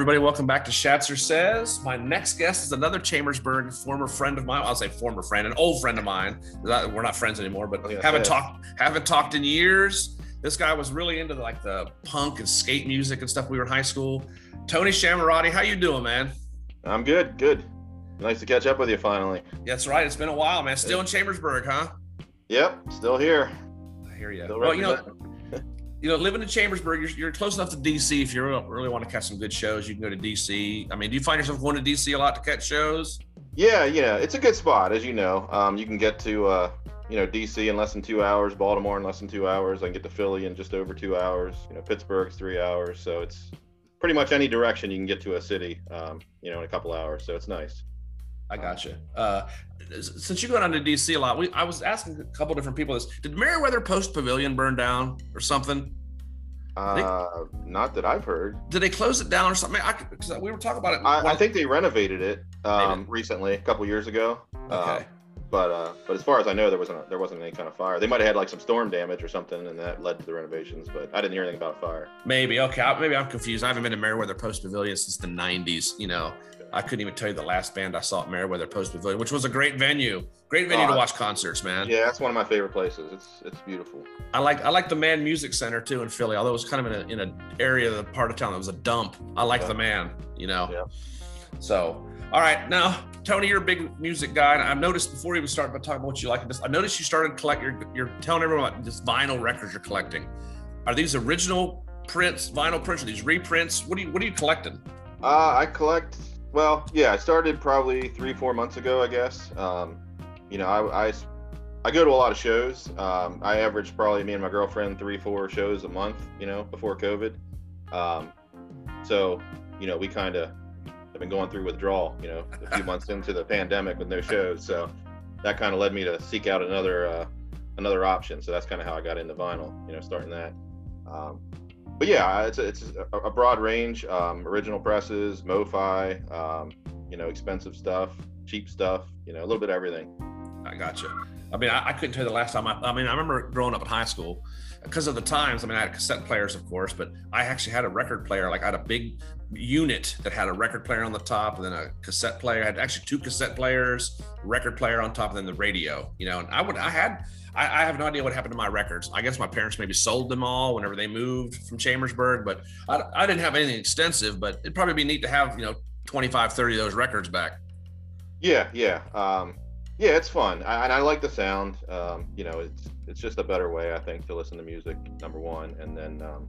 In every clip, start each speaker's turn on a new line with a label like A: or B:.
A: Everybody, welcome back to Shatzer Says. My next guest is another Chambersburg former friend of mine. I'll say former friend, an old friend of mine. We're not friends anymore, but haven't talked haven't talked in years. This guy was really into the, like the punk and skate music and stuff. We were in high school. Tony Shamorati, how you doing, man?
B: I'm good, good. Nice to catch up with you finally.
A: That's right. It's been a while, man. Still in Chambersburg, huh?
B: Yep, still here.
A: I hear you. Still well, you know, you know, living in Chambersburg, you're, you're, close enough to DC. If you really want to catch some good shows, you can go to DC. I mean, do you find yourself going to DC a lot to catch shows?
B: Yeah, yeah, it's a good spot, as you know. Um, you can get to, uh, you know, DC in less than two hours, Baltimore in less than two hours. I can get to Philly in just over two hours. You know, Pittsburgh's three hours, so it's pretty much any direction you can get to a city, um, you know, in a couple hours. So it's nice.
A: I gotcha. Uh, since you go down to DC a lot, we I was asking a couple different people this. Did Meriwether Post Pavilion burn down or something?
B: Uh, they, not that I've heard.
A: Did they close it down or something? I, we were talking about it.
B: I, I, think they renovated it um, recently, a couple years ago.
A: Okay.
B: Uh, but uh, but as far as I know, there wasn't there wasn't any kind of fire. They might have had like some storm damage or something, and that led to the renovations. But I didn't hear anything about fire.
A: Maybe okay. Maybe I'm confused. I haven't been to Meriwether Post Pavilion since the '90s. You know, I couldn't even tell you the last band I saw at Meriwether Post Pavilion, which was a great venue. Great venue to watch concerts, man.
B: Yeah, that's one of my favorite places. It's it's beautiful.
A: I like I like the Mann Music Center too in Philly, although it was kind of in a in an area, of the part of town that was a dump. I like yeah. the Mann, you know.
B: Yeah.
A: So, all right, now Tony, you're a big music guy, and I noticed before you even started talking about what you like. I noticed you started collect. You're, you're telling everyone about this vinyl records you're collecting. Are these original prints, vinyl prints, or these reprints? What are you What are you collecting?
B: Uh, I collect well, yeah, I started probably three, four months ago, I guess. Um, you know, I, I, I, go to a lot of shows. Um, I averaged probably me and my girlfriend three, four shows a month, you know, before COVID. Um, so, you know, we kind of have been going through withdrawal, you know, a few months into the pandemic with no shows. So that kind of led me to seek out another, uh, another option. So that's kind of how I got into vinyl, you know, starting that. But yeah, it's a, it's a, broad range. Um, original presses, MoFi, um, you know, expensive stuff, cheap stuff, you know, a little bit of everything.
A: I gotcha. I mean, I, I couldn't tell you the last time. I, I, mean, I remember growing up in high school because of the times. I mean, I had cassette players, of course, but I actually had a record player. Like I had a big unit that had a record player on the top, and then a cassette player. I had actually two cassette players, record player on top, and then the radio. You know, and I would, I had I, I, have no idea what happened to my records. I guess my parents maybe sold them all whenever they moved from Chambersburg, but I, I didn't have anything extensive, but it'd probably be neat to have, you know, 25, 30 of those records back.
B: Yeah, yeah. Um, yeah, it's fun. I, and I like the sound. Um, you know, it's, it's just a better way, I think, to listen to music, number one. And then, um,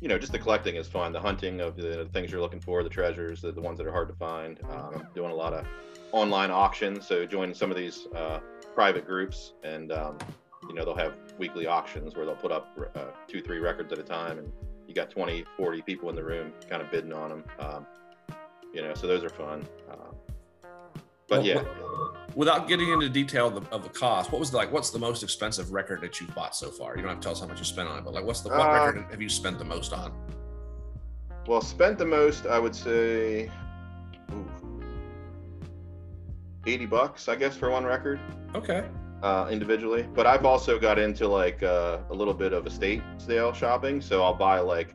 B: you know, just the collecting is fun. The hunting of the things you're looking for, the treasures, the, the ones that are hard to find. Um, doing a lot of online auctions. So join some of these, uh, private groups, and um, you know they'll have weekly auctions where they'll put up uh, two, three records at a time, and you got 20, 40 people in the room kind of bidding on them. Um, you know, so those are fun. Um, but well, yeah.
A: Without getting into detail of the, of the, cost, what was like? What's the most expensive record that you've bought so far? You don't have to tell us how much you spent on it, but like, what's the what uh, record have you spent the most on?
B: Well, spent the most, I would say, ooh, 80 bucks, I guess, for one record.
A: Okay.
B: Uh, individually, but I've also got into like uh, a little bit of estate sale shopping. So I'll buy like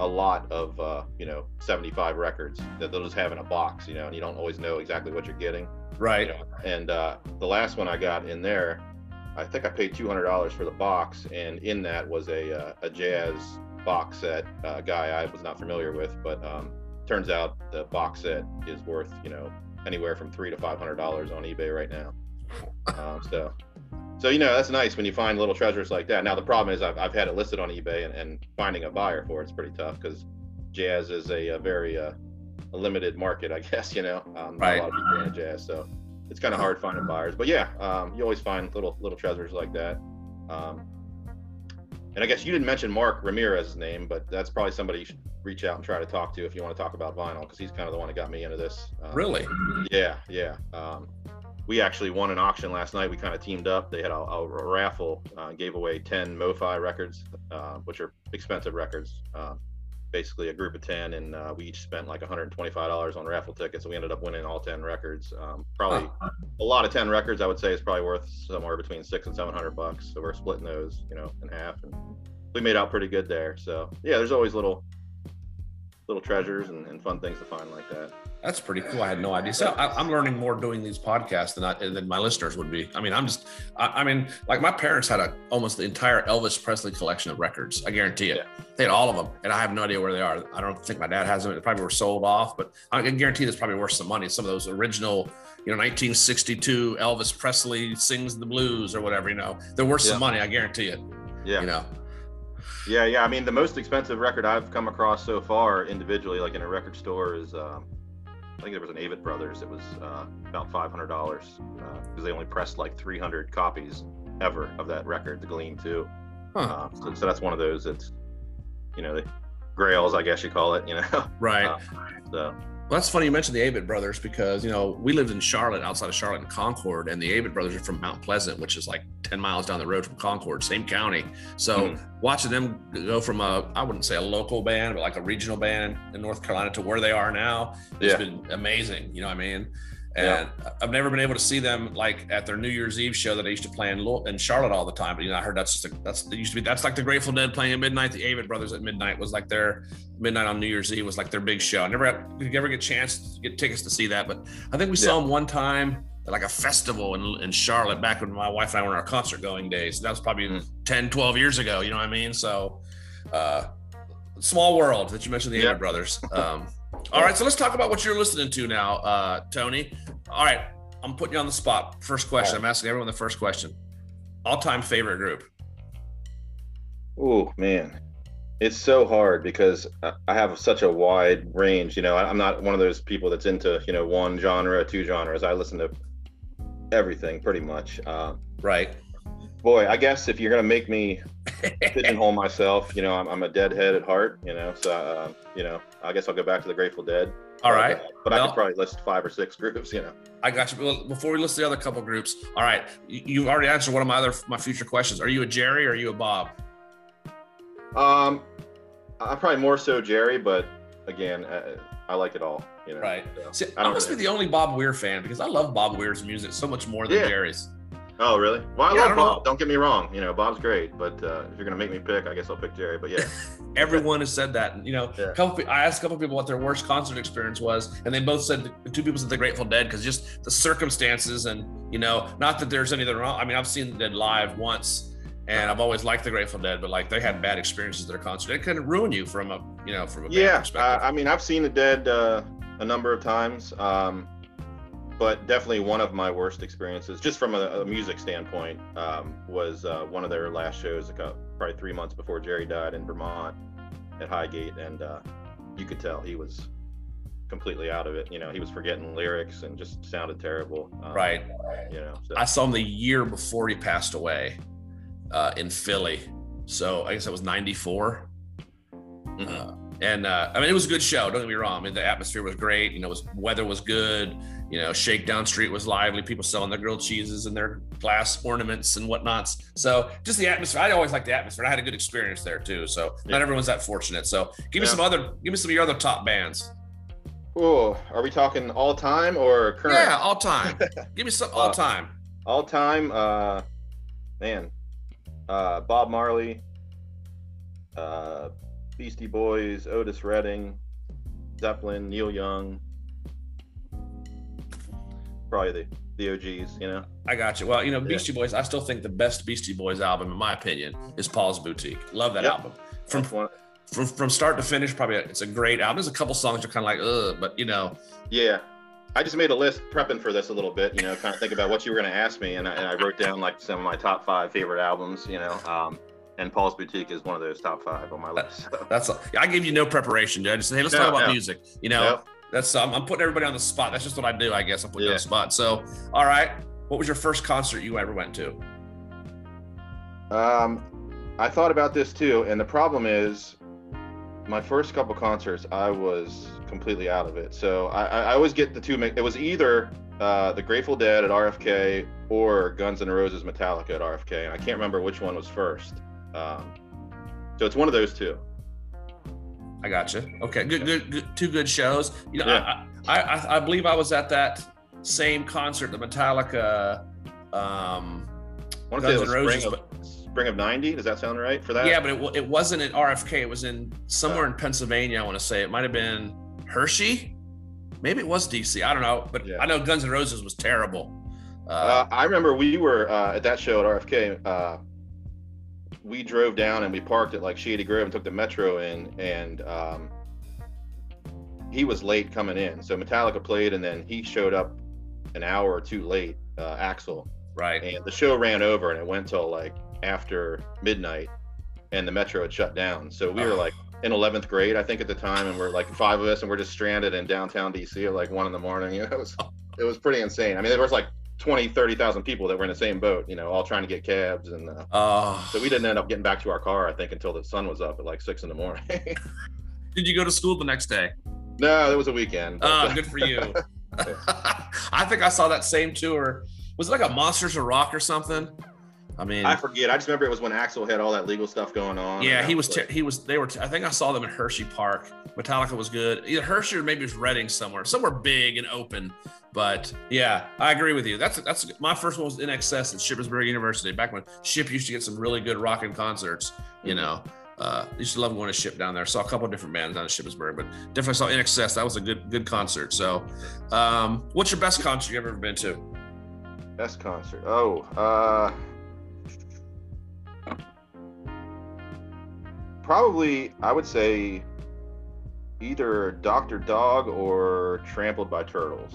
B: a lot of uh, you know 75 records that they'll just have in a box, you know, and you don't always know exactly what you're getting.
A: Right.
B: You know? And uh, the last one I got in there, I think I paid $200 for the box, and in that was a uh, a jazz box set uh, guy I was not familiar with, but um, turns out the box set is worth you know anywhere from three to five hundred dollars on eBay right now. Um, so, so you know that's nice when you find little treasures like that. Now the problem is I've, I've had it listed on eBay and, and finding a buyer for it's pretty tough because jazz is a, a very uh, a limited market, I guess. You know, um,
A: right.
B: a lot of people in jazz, so it's kind of hard finding buyers. But yeah, um, you always find little little treasures like that. Um, and I guess you didn't mention Mark Ramirez's name, but that's probably somebody you should reach out and try to talk to if you want to talk about vinyl, because he's kind of the one that got me into this.
A: Um, really?
B: Yeah, yeah. Um, we actually won an auction last night. We kind of teamed up. They had a, a raffle, uh, gave away 10 MoFi records, uh, which are expensive records. Um, basically a group of 10 and uh, we each spent like $125 on raffle tickets and we ended up winning all 10 records. Um, probably a lot of 10 records i would say is probably worth somewhere between six and 700 bucks. So we're splitting those you know in half and we made out pretty good there. So yeah there's always little little treasures and, and fun things to find like that.
A: That's pretty cool. I had no idea. So I, am learning more doing these podcasts than I, than my listeners would be. I mean, I'm just, I, I, mean, like my parents had a almost the entire Elvis Presley collection of records. I guarantee it. Yeah. They had all of them, and I have no idea where they are. I don't think my dad has them. They probably were sold off, but I can guarantee that's probably worth some money. Some of those original, you know, 1962 Elvis Presley sings the blues or whatever. You know, they're worth yeah. some money. I guarantee it.
B: Yeah.
A: You know.
B: Yeah, yeah. I mean, the most expensive record I've come across so far individually, like in a record store, is um, I think there was an Avett Brothers. It was uh, about five hundred dollars because uh, they only pressed like three hundred copies ever of that record, The Gleam II. Huh. Uh, so, so, that's one of those. It's you know the grails, I guess you call it. You know.
A: Right. Uh,
B: so
A: well, that's funny you mentioned the Avett brothers because you know we lived in Charlotte, outside of Charlotte and Concord, and the Avett brothers are from Mount Pleasant, which is like ten miles down the road from Concord, same county. So mm. watching them go from a I wouldn't say a local band, but like a regional band in North Carolina to where they are now, it's yeah. been amazing. You know what I mean? And yeah. I've never been able to see them like at their New Year's Eve show that I used to play in, in Charlotte all the time. But you know, I heard that's just a, that's it used to be that's like the Grateful Dead playing at midnight. The Avett Brothers at midnight was like their midnight on New Year's Eve was like their big show. I never had, did ever get a chance to get tickets to see that, but I think we saw them one time at like a festival in, in Charlotte back when my wife and I were in our concert going days. That was probably mm. 10, 12 years ago. You know what I mean? So, uh, small world that you mentioned the Avett Brothers. Um, all right, so let's talk about what you're listening to now, uh, Tony. All right, I'm putting you on the spot. First question. I'm asking everyone the first question. All-time favorite group.
B: Oh man, it's so hard because I have such a wide range. You know, I'm not one of those people that's into you know one genre, two genres. I listen to everything pretty much. Uh,
A: right
B: boy, I guess if you're gonna make me pigeonhole myself, you know, I'm, I'm, a deadhead at heart, you know, so uh, you know, I guess I'll go back to the Grateful Dead.
A: All right,
B: uh, but I could probably list five or six groups, you know.
A: I got you. Well, before we list the other couple groups, all right, you, have already answered one of my other my future questions. Are you a Jerry or are you a Bob?
B: Um, I'm probably more so Jerry, but again, uh, I like it all. You know,
A: right. So, See, I, I must really... be the only Bob Weir fan because I love Bob Weir's music so much more than yeah. Jerry's.
B: Oh, really? Well, I yeah, love I don't Bob. Know. Don't get me wrong. You know, Bob's great, but uh, if you're gonna make me pick, I guess I'll pick Jerry. But yeah,
A: everyone has said that. You know, yeah. couple. I asked a couple people what their worst concert experience was, and they both said the two people said the Grateful Dead because just the circumstances and you know, not that there's anything wrong. I mean, I've seen the Dead live once, and I've always liked the Grateful Dead, but like they had bad experiences at their concert. It can ruin you from a you know from a
B: yeah.
A: Uh,
B: I mean, I've seen the Dead uh, a number of times. Um, but definitely one of my worst experiences, just from a, a music standpoint, um, was uh, one of their last shows, like, probably three months before Jerry died in Vermont at Highgate, and uh, you could tell he was completely out of it. You know, he was forgetting lyrics and just sounded terrible.
A: Um, right.
B: You know,
A: so. I saw him the year before he passed away uh, in Philly. So I guess it was '94. Mm-hmm. Uh, and uh, I mean, it was a good show. Don't get me wrong. I mean, the atmosphere was great. You know, was weather was good. You know, Shakedown Street was lively. People selling their grilled cheeses and their glass ornaments and whatnots. So just the atmosphere. I always like the atmosphere. I had a good experience there too. So yeah. not everyone's that fortunate. So give me some other. Give me some of your other top bands.
B: Oh, are we talking all time or current?
A: Yeah, all time. give me some all uh, time.
B: Uh, all time. Uh, man, uh, Bob Marley. Uh, Beastie Boys, Otis Redding, Zeppelin, Neil Young. Probably the, the OGs, you know.
A: I got you. Well, you know, Beastie yeah. Boys, I still think the best Beastie Boys album, in my opinion, is Paul's Boutique. Love that yep. album. From from from start to finish, probably a, it's a great album. There's a couple songs are kind of like, ugh, but you know.
B: Yeah. I just made a list prepping for this a little bit, you know, kind of think about what you were going to ask me, and I, and I, wrote down like some of my top five favorite albums, you know. Um, and Paul's Boutique is one of those top five on my list.
A: So. That's I gave you no preparation, dude. I just say, hey, let's talk about music. You know, yep. That's um, I'm putting everybody on the spot. That's just what I do, I guess. I'm putting yeah. you on the spot. So, all right, what was your first concert you ever went to?
B: Um, I thought about this too, and the problem is, my first couple concerts, I was completely out of it. So I, I always get the two. It was either uh, the Grateful Dead at RFK or Guns N' Roses Metallica at RFK, and I can't remember which one was first. Um, so it's one of those two.
A: I got you. Okay, good, good, good two good shows. You know, yeah. I, I, I believe I was at that same concert, the Metallica, um, Guns N' Roses,
B: spring of, Spring of '90. Does that sound right for that?
A: Yeah, but it, it wasn't at RFK. It was in somewhere in Pennsylvania. I want to say it might have been Hershey. Maybe it was DC. I don't know, but
B: Yeah.
A: I know Guns N' Roses was terrible. Uh,
B: Uh, I remember we were uh, at that show at RFK. We drove down and we parked at like Shady Grove and took the metro in, and um, he was late coming in. So Metallica played, and then he showed up an hour or two late, uh, Axl,
A: right.
B: and the show ran over, and it went till like after midnight, and the metro had shut down. So we were
A: Oh.
B: like in 11th grade, I think, at the time, and we're like five of us, and we're just stranded in downtown DC at like one in the morning. You know, it was it was pretty insane. I mean, there was like 20, 30,000 people that were in the same boat, you know, all trying to get cabs. And uh,
A: Oh,
B: so we didn't end up getting back to our car, I think, until the sun was up at like six in the morning.
A: did you go to school the next day?
B: no, it was a weekend. but,
A: Oh,
B: uh,
A: good for you. I think I saw that same tour. Was it like a Monsters of Rock or something? I mean,
B: I forget. I just remember it was when Axl had all that legal stuff going on.
A: yeah, he was.
B: like-
A: Te- he was. They were. Te- I think I saw them in Hershey Park. Metallica was good. Either Hershey or maybe it was Reading somewhere. Somewhere big and open. But yeah, I agree with you. That's that's my first one was INXS at Shippensburg University back when Ship used to get some really good rocking concerts. You
B: Mhm.
A: know, uh, used to love going to Ship down there. Saw a couple different bands down at Shippensburg, but definitely saw INXS. That was a good good concert. So, um, what's your best concert you've ever been to?
B: best concert. Oh, uh, probably I would say either Doctor Dog or Trampled by Turtles.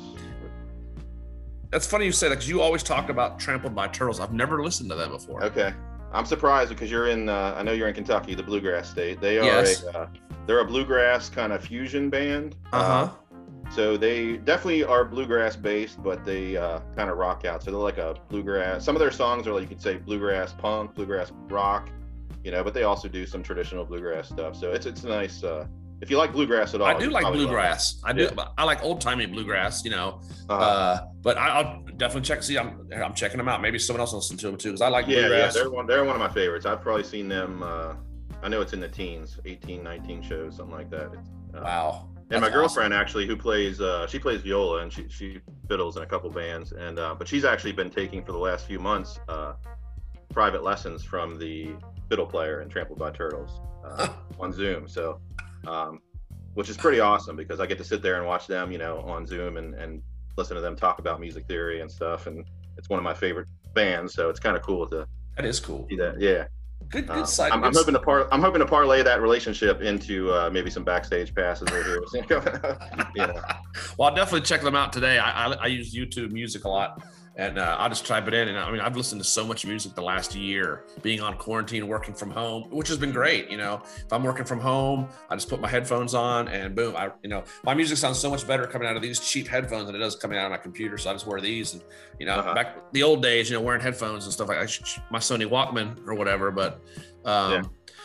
A: That's funny you say that because you always talk about Trampled by Turtles. I've never listened to them before.
B: Okay. I'm surprised because you're in. Uh, I know you're in Kentucky, the bluegrass state. They are
A: Yes.
B: a. Uh, they're a bluegrass kind of fusion band.
A: Uh huh.
B: So they definitely are bluegrass based, but they uh, kind of rock out. So they're like a bluegrass. Some of their songs are like you could say bluegrass punk, bluegrass rock, you know. But they also do some traditional bluegrass stuff. So it's it's nice. Uh, if you like bluegrass at all,
A: I do like bluegrass. I do.
B: Yeah.
A: I like old timey bluegrass. You know,
B: Uh,
A: uh, but I, I'll definitely check. See, I'm I'm checking them out. Maybe someone else will listen to them too because I like
B: yeah, yeah, they're one. They're one of my favorites. I've probably seen them. Uh, I know it's in the teens, 18, 19 shows, something like that. Uh,
A: wow.
B: And my girlfriend actually, who plays, uh, she plays viola and she she fiddles in a couple bands, and uh, but she's actually been taking for the last few months uh, private lessons from the fiddle player in Trampled by Turtles uh, on Zoom. So, um, which is pretty awesome because I get to sit there and watch them, you know, on Zoom and and listen to them talk about music theory and stuff, and it's one of my favorite bands. So it's kind of cool to
A: That is cool.
B: that. Yeah.
A: Good, good
B: Um,
A: side.
B: I'm, I'm hoping to par- I'm hoping to parlay that relationship into uh, maybe some backstage passes right here. know.
A: well, I'll definitely check them out today. I, I, I use YouTube Music a lot, and uh, I'll just type it in. And I mean, I've listened to so much music the last year, being on quarantine, working from home, which has been great. You know, if I'm working from home, I just put my headphones on, and boom, I you know, my music sounds so much better coming out of these cheap headphones than it does coming out of my computer. So I just wear these, and you know,
B: Uh-huh.
A: back the old days, you know, wearing headphones and stuff like my Sony Walkman or whatever, but. Um,
B: Yeah.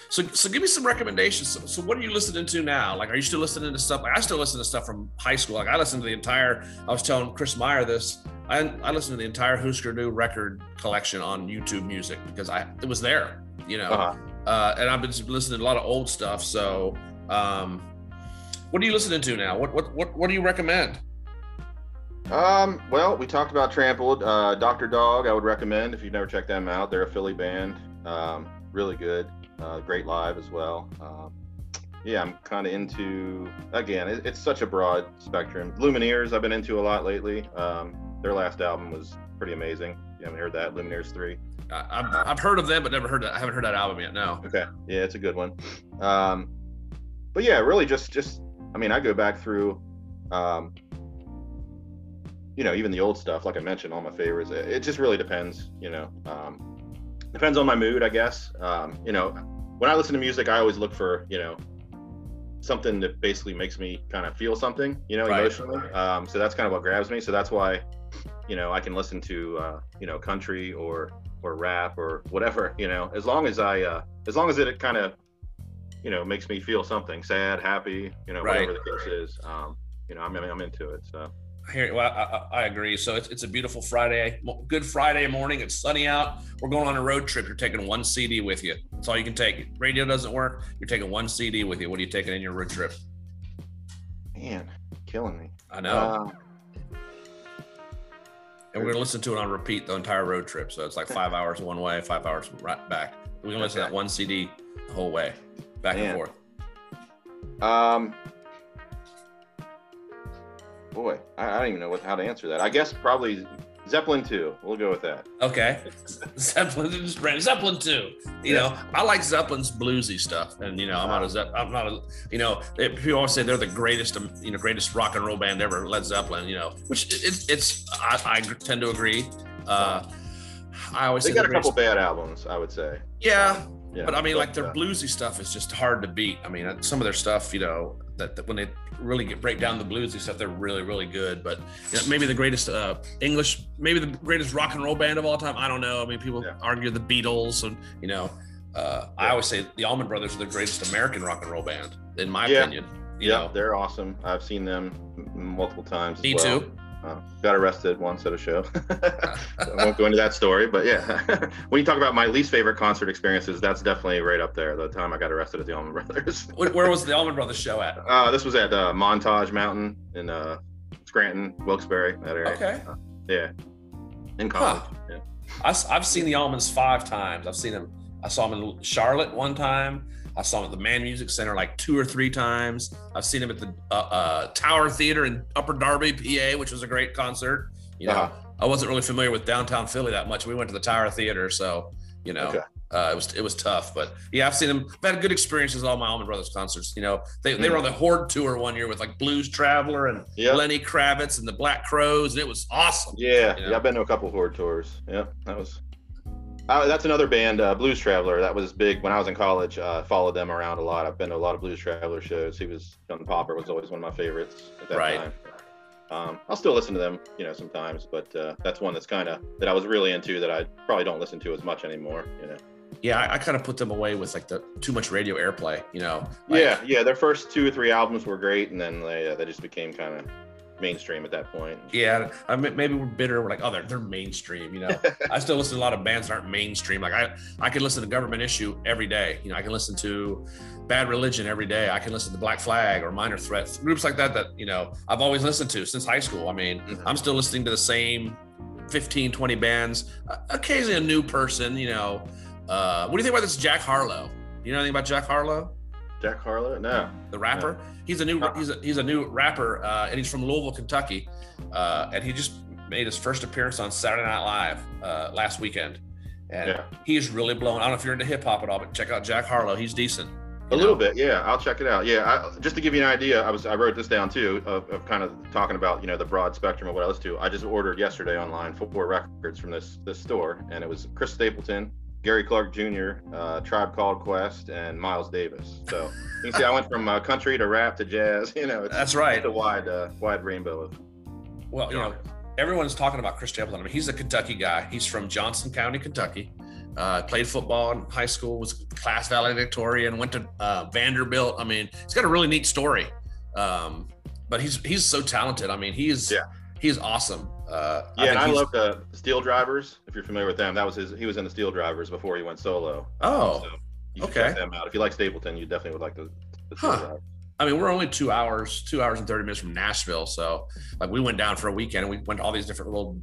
A: So, so give me some recommendations. So, so what are you listening to now? Like, are you still listening to stuff? Like, I still listen to stuff from high school. Like, I listened to the entire. I was telling Chris Meyer this. I I listened to the entire Husker Du record collection on YouTube Music because I it was there, you know.
B: Uh-huh.
A: Uh, and I've been listening to a lot of old stuff. So, um, what are you listening to now? What what what what do you recommend?
B: Um, well, we talked about Trampled. Uh, Dr. Dog, I would recommend if you've never checked them out. They're a Philly band. Um, really good. Uh, great live as well. Um, yeah, I'm kind of into, again, it, it's such a broad spectrum. Lumineers, I've been into a lot lately. Um, their last album was pretty amazing. You haven't heard that? Lumineers 3.
A: I, I've, I've heard of them, but never heard. That, I haven't heard that album yet. No.
B: Okay. Yeah, it's a good one. Um, but yeah, really just just I mean, I go back through um, you know, even the old stuff, like I mentioned, all my favorites. It, it just really depends, you know. Um, depends on my mood, I guess. Um, you know, when I listen to music, I always look for, you know, something that basically makes me kind of feel something, you know,
A: Right.
B: emotionally. Um, so that's kind of what grabs me. So that's why, you know, I can listen to, uh, you know, country or or rap or whatever, you know, as long as I, uh, as long as it kind of, you know, makes me feel something, sad, happy, you know,
A: Right.
B: whatever the case is. Um, you know, I'm I'm into it. So.
A: I well, I, I I agree. So it's, it's a beautiful Friday, good Friday morning. It's sunny out. We're going on a road trip. You're taking one CD with you. That's all you can take. Radio doesn't work. You're taking one CD with you. What are you taking in your road trip?
B: Man, killing me.
A: I know.
B: Uh,
A: and we're gonna listen to it on repeat the entire road trip. So it's like five hours one way, five hours right back. We're gonna listen to that one CD the whole way, back
B: Man.
A: and forth.
B: Um, boy, I, I don't even know what how to answer that. I guess probably Zeppelin two. We'll go with that.
A: Okay, Zeppelin, Zeppelin too. You
B: Yeah.
A: know, I like Zeppelin's bluesy stuff, and you know, I'm not a Zepp, I'm not a, you know, people always say they're the greatest, um, you know, greatest rock and roll band ever, Led Zeppelin. You know, which it, it's, it's, I, I tend to agree. Uh, I always
B: They got a couple bad albums, I would say.
A: yeah,
B: Yeah,
A: but I mean, like their
B: uh,
A: bluesy stuff is just hard to beat. I mean, some of their stuff, you know, that, that when they really get break down the bluesy stuff, they're really, really good. But you know, maybe the greatest uh, English, maybe the greatest rock and roll band of all time. I don't know. I mean, people
B: Yeah.
A: argue the Beatles, and you know, uh, I always say the Allman Brothers are the greatest American rock and roll band, in my
B: Yeah.
A: opinion. You
B: yeah,
A: know,
B: they're awesome. I've seen them multiple times.
A: me
B: well.
A: too.
B: Uh, got arrested once at a show. I won't go into that story, but yeah. when you talk about my least favorite concert experiences, that's definitely right up there. The time I got arrested at the Allman Brothers.
A: Where was the Allman Brothers show at?
B: Uh, this was at uh, Montage Mountain in uh, Scranton, Wilkes-Barre, that area.
A: Okay.
B: Yeah, in college. Yeah.
A: I, have seen the Allmans five times. I've seen them. I saw them in Charlotte one time. I saw them at the Mann Music Center like two or three times. I've seen them at the uh, uh, Tower Theater in Upper Darby, PA, which was a great concert. You know,
B: Uh-huh.
A: I wasn't really familiar with downtown Philly that much. We went to the Tower Theater, so you know,
B: Okay.
A: uh, it was it was tough. But yeah, I've seen them. I've had good experiences at all my Allman Brothers concerts. You know, they, they were on the Horde tour one year with like Blues Traveler and
B: Yeah.
A: Lenny Kravitz and the Black Crowes, and it was awesome.
B: Yeah,
A: You know?
B: yeah, I've been to a couple Horde tours. Yeah, that was. Uh, that's another band, uh, Blues Traveler. That was big when I was in college. Uh, followed them around a lot. I've been to a lot of Blues Traveler shows. He was John Popper was always one of my favorites at that
A: Right.
B: time. Um, I'll still listen to them, you know, sometimes, but uh, that's one that's kind of that I was really into that I probably don't listen to as much anymore. You know.
A: yeah, I, I kind of put them away with like the too much radio airplay, you know. Like,
B: yeah, yeah. Their first two or three albums were great, and then they uh, they just became kind of mainstream at that point.
A: Yeah, I mean, maybe we're bitter. We're like, oh, they're, they're mainstream, you know. I still listen to a lot of bands that aren't mainstream. Like I, I can listen to Government Issue every day. You know, I can listen to Bad Religion every day. I can listen to Black Flag or Minor Threats, groups like that that you know I've always listened to since high school. I mean,
B: Mhm.
A: I'm still listening to the same 15, 20 bands. Uh, occasionally a new person, you know. Uh, what do you think about this Jack Harlow? You know anything about Jack Harlow?
B: Jack Harlow? No.
A: the rapper. He's a new he's a, he's a new rapper, uh, and he's from Louisville, Kentucky, uh, and he just made his first appearance on Saturday Night Live uh, last weekend, and
B: Yeah.
A: he's really blown. I don't know if you're into hip hop at all, but check out Jack Harlow. He's decent.
B: A
A: you
B: little bit, yeah. I'll check it out. Yeah, I, just to give you an idea, I was I wrote this down too of, of kind of talking about you know the broad spectrum of what I listen to. I just ordered yesterday online four records from this this store, and it was Chris Stapleton, Gary Clark Jr., uh, Tribe Called Quest, and Miles Davis. So you see I went from uh, country to rap to jazz. You know, it's,
A: That's right.
B: it's a wide uh, wide rainbow of.
A: Well, you know, everyone's talking about Chris Stapleton. I mean, he's a Kentucky guy. He's from Johnson County, Kentucky. Uh, played football in high school, was class valedictorian, went to uh, Vanderbilt. I mean, he's got a really neat story. Um, but he's he's so talented. I mean, he's
B: Yeah.
A: He's awesome. Uh,
B: Yeah, and I love the Steel Drivers. If you're familiar with them, that was his. He was in the Steel Drivers before he went solo.
A: Oh,
B: So you should
A: okay.
B: check them out. If you like Stapleton, you definitely would like the, the Steel
A: Huh.
B: Drivers.
A: I mean, we're only two hours, two hours and thirty minutes from Nashville. So, like, we went down for a weekend and we went to all these different little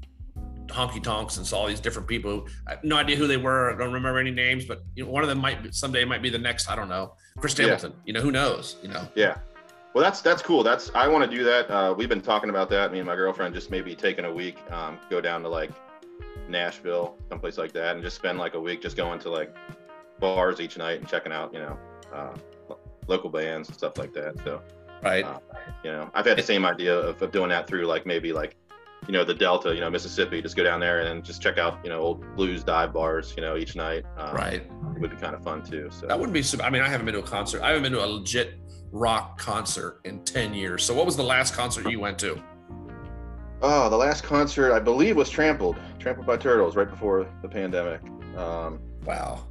A: honky tonks and saw all these different people. Who, I have no idea who they were. I don't remember any names, but you know, one of them might be, someday might be the next. I don't know, Chris
B: Yeah.
A: Stapleton. You know, who knows? You know.
B: Yeah. Well, that's that's cool. That's I want to do that. Uh, we've been talking about that. Me and my girlfriend just maybe taking a week, um, go down to like Nashville, someplace like that, and just spend like a week just going to like bars each night and checking out, you know, uh, local bands and stuff like that. So,
A: Right.
B: uh, you know, I've had the same idea of, of doing that through like maybe like, you know, the Delta, you know, Mississippi. Just go down there and just check out, you know, old blues dive bars, you know, each night. Um,
A: right.
B: It would be kind of fun too. So
A: That wouldn't be. I mean, I haven't been to a concert. I haven't been to a legit rock concert in ten years. So, what was the last concert you went to?
B: Oh, the last concert I believe was Trampled, Trampled by Turtles, right before the pandemic. Um,
A: Wow.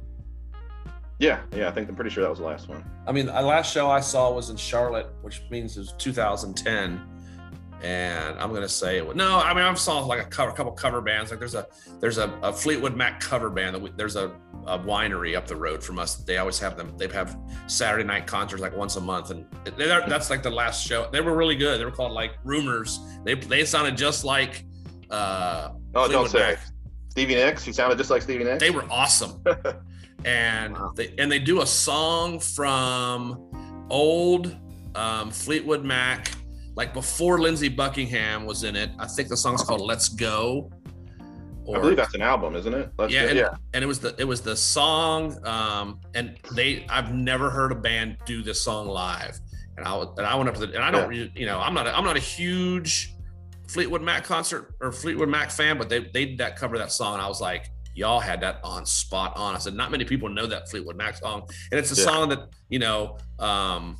B: yeah, yeah, I think I'm pretty sure that was the last one.
A: I mean, the last show I saw was in Charlotte, which means it was 2010. And I'm gonna say was, no. I mean, I've saw like a cover, a couple cover bands. Like there's a there's a, a Fleetwood Mac cover band. That we, there's a, a winery up the road from us. They always have them. They have Saturday night concerts like once a month, and they, that's like the last show. They were really good. They were called like Rumors. They they sounded just like uh
B: Oh, don't say.
A: Mac.
B: Stevie Nicks. He sounded just like Stevie Nicks.
A: They were awesome. and
B: Wow.
A: they and they do a song from old um, Fleetwood Mac, like before Lindsey Buckingham was in it. I think the song's called "Let's Go."
B: I believe that's an album, isn't it? Let's
A: yeah,
B: go-
A: and,
B: yeah.
A: and it was the it was the song, um, and they I've never heard a band do this song live, and I and I went up to the and I don't re- you know I'm not a, I'm not a huge Fleetwood Mac concert or Fleetwood Mac fan, but they they did that cover that song, and I was like, y'all had that on spot on. I said, not many people know that Fleetwood Mac song, and it's a
B: Yeah.
A: song that you know um,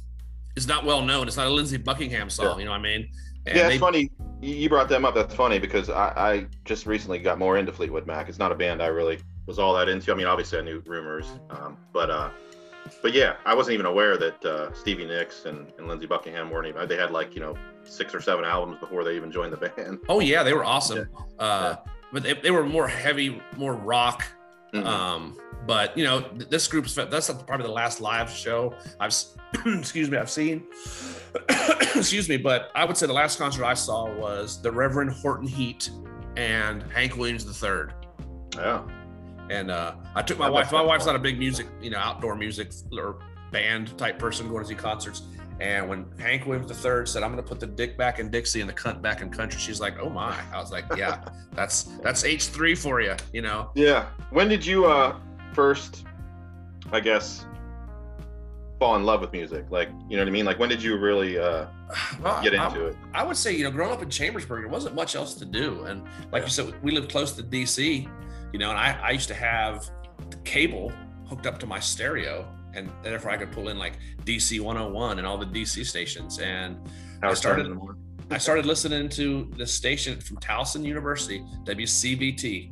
A: is not well known. It's not a Lindsey Buckingham song,
B: Yeah.
A: you know what I mean? And
B: yeah,
A: they-
B: it's funny. You brought them up. That's funny because I, I just recently got more into Fleetwood Mac. It's not a band I really was all that into. I mean, obviously I knew rumors, um, but uh, but yeah, I wasn't even aware that uh, Stevie Nicks and, and Lindsey Buckingham weren't even. They had like you know six or seven albums before they even joined the band.
A: Oh yeah, they were awesome. Uh, but they, they were more heavy, more rock.
B: Mhm.
A: Um, but you know, th- this group's that's probably the last live show I've excuse me I've seen. excuse me, but I would say the last concert I saw was the Reverend Horton Heat and Hank Williams III.
B: yeah,
A: And uh, I took my
B: That
A: wife. My wife's
B: fun.
A: not a big music, you know, outdoor music or band type person going to see concerts. And when Hank Williams III said, "I'm going to put the dick back in Dixie and the cunt back in country," she's like, "Oh my!" I was like, "Yeah, that's that's H three for you," you know.
B: yeah. When did you uh first, I guess, fall in love with music? Like, you know what I mean? Like, when did you really uh
A: Well,
B: get
A: I-
B: into it?
A: I would say, you know, growing up in Chambersburg, there wasn't much else to do. And like
B: Yeah.
A: you said, we lived close to DC, you know, and I, I used to have the cable hooked up to my stereo. And therefore, I could pull in like DC 101 and all the DC stations. And
B: How
A: started- I started listening to the station from Towson University, WCVT,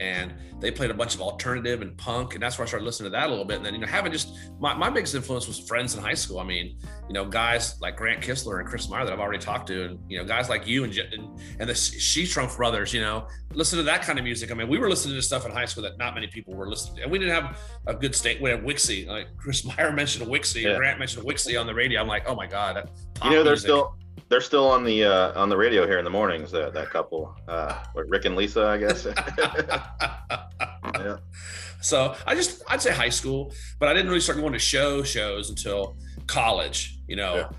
A: and they played a bunch of alternative and punk, and that's where I started listening to that a little bit. And then you know, having just my, my biggest influence was friends in high school. I mean, you know, guys like Grant Kistler and Chris Meyer that I've already talked to, and you know, guys like you and and, and the She trump brothers. You know, listen to that kind of music. I mean, we were listening to stuff in high school that not many people were listening to, and we didn't have a good state. We had Wixie, like Chris Meyer mentioned Wixie,
B: Yeah.
A: and Grant mentioned Wixie on the radio. I'm like, oh my god,
B: You know, they're
A: music.
B: still they're still on the uh, on the radio here in the mornings. That that couple, uh, Rick and Lisa, I guess. yeah.
A: So I just I'd say high school, but I didn't really start going to show shows until college. You know,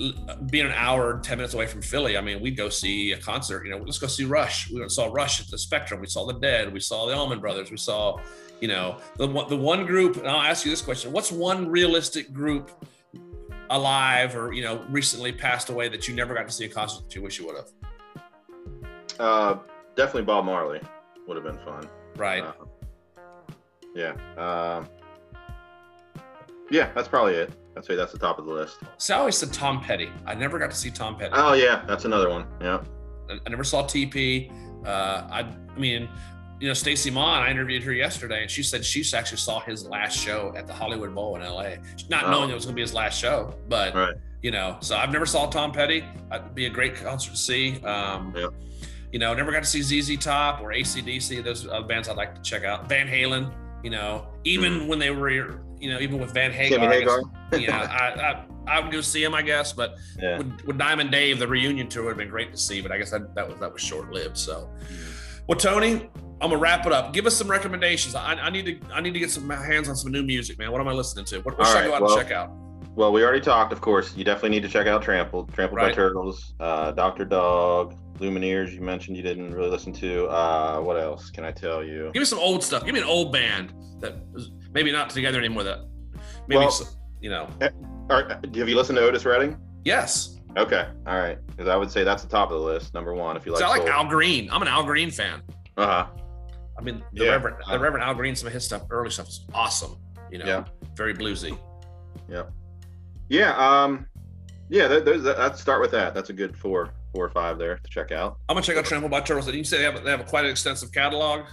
A: L- being an hour, ten minutes away from Philly, I mean, we'd go see a concert. You know, let's go see Rush. We saw Rush at the Spectrum. We saw the Dead. We saw the Allman Brothers. We saw, you know, the one the one group. And I'll ask you this question: What's one realistic group alive or you know recently passed away that you never got to see a concert that you wish you would have?
B: Uh, definitely Bob Marley would have been fun.
A: Right.
B: Uh, yeah. Um, yeah, that's probably it. I'd say that's the top of the list.
A: so I always said Tom Petty. I never got to see Tom Petty.
B: Oh yeah, that's another one. Yeah.
A: I I never saw TP. Uh, I, I mean, you know, Stacy Mon, I interviewed her yesterday, and she said she actually saw his last show at the Hollywood Bowl in LA, not knowing it was going to be his last show. But
B: Right.
A: you know, so I've never saw Tom Petty. It'd be a great concert to see. Um,
B: Yeah.
A: You know, never got to see ZZ Top or ACDC. Those are bands I'd like to check out. Van Halen. You know, even when they were, you know, even with Van Hagar. I guess- yeah, I, I I would go see him, I guess, but
B: Yeah.
A: with, with Diamond Dave, the reunion tour would have been great to see, but I guess that, that was that was short lived. So, well, Tony, I'm gonna wrap it up. Give us some recommendations. I, I need to I need to get some hands on some new music, man. What am I listening to? What, what should I go out
B: well-
A: and check out?
B: Well, we already talked, of course. You definitely need to check out Trampled, Trampled by Turtles, uh, Doctor Dog, Lumineers. You mentioned you didn't really listen to. Uh, what else can I tell you?
A: Give me some old stuff. Give me an old band that maybe not together anymore. That maybe
B: Well-
A: some- you know.
B: Right, have you listened to Otis Redding?
A: Yes,
B: Okay, all right, because I would say that's the top of the list, number one. If you like,
A: I like. Al Green. I'm an Al Green fan.
B: Uh huh.
A: I mean, the
B: Yeah.
A: Reverend the Reverend Al Green. Some of his stuff, early stuff, is awesome. You know,
B: Yeah.
A: very bluesy.
B: Yeah. Um. Yeah. That, those, that, let's start with that. That's a good four, four or five there to check out.
A: I'm gonna check out Trampled by Turtles. You say they have they have a quite an extensive catalog.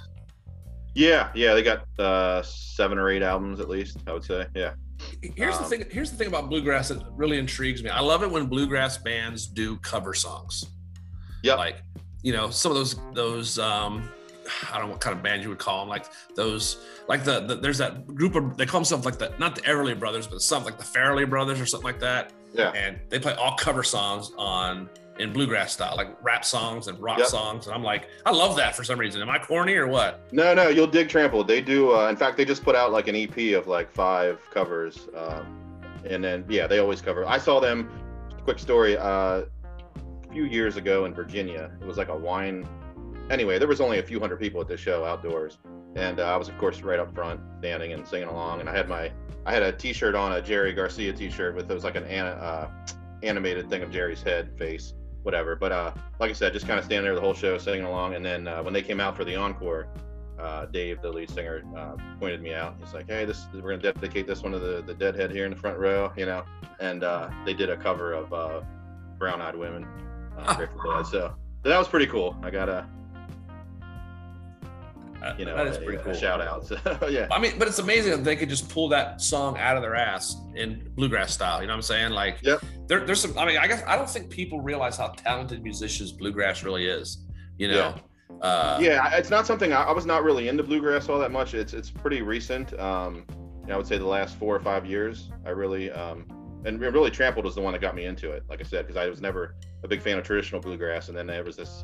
B: Yeah. Yeah. They got uh, seven or eight albums at least. I would say. Yeah.
A: Here's the
B: Um,
A: thing. Here's the thing about bluegrass that really intrigues me. I love it when bluegrass bands do cover songs.
B: Yeah.
A: Like, you know, some of those those um, I don't know what kind of band you would call them. Like those, like the, the there's that group of they call themselves like the not the Everly Brothers, but something like the Fairley Brothers or something like that.
B: Yeah.
A: And they play all cover songs on in bluegrass style, like rap songs and rock
B: Yep.
A: songs. And I'm like, I love that for some reason. Am I corny or what?
B: No, no, you'll dig Trampled. They do. Uh, in fact, they just put out like an EP of like five covers, um, and then yeah, they always cover. I saw them. Quick story. Uh, a few years ago in Virginia, it was like a wine. Anyway, there was only a few hundred people at the show outdoors, and uh, I was of course right up front, standing and singing along. And I had my, I had a T-shirt on, a Jerry Garcia T-shirt with it was like an uh, animated thing of Jerry's head face, whatever. But uh, like I said, just kind of standing there the whole show, singing along. And then uh, when they came out for the encore, uh, Dave, the lead singer, uh, pointed me out. He's like, "Hey, this we're gonna dedicate this one to the the deadhead here in the front row," you know. And uh, they did a cover of uh, "Brown Eyed Women," uh,
A: Oh.
B: So, that was pretty cool. I got a you know
A: that is
B: a,
A: pretty
B: a
A: cool.
B: shout out. So yeah,
A: I mean, but it's amazing that they could just pull that song out of their ass in bluegrass style. You know what I'm saying? Like,
B: Yep.
A: there, there's some. I mean, I guess I don't think people realize how talented musicians bluegrass really is. You know? Uh,
B: yeah, it's not something I, I was not really into bluegrass all that much. It's it's pretty recent. Um, you know, I would say the last four or five years. I really um, and really Trampled was the one that got me into it. Like I said, because I was never a big fan of traditional bluegrass, and then there was this,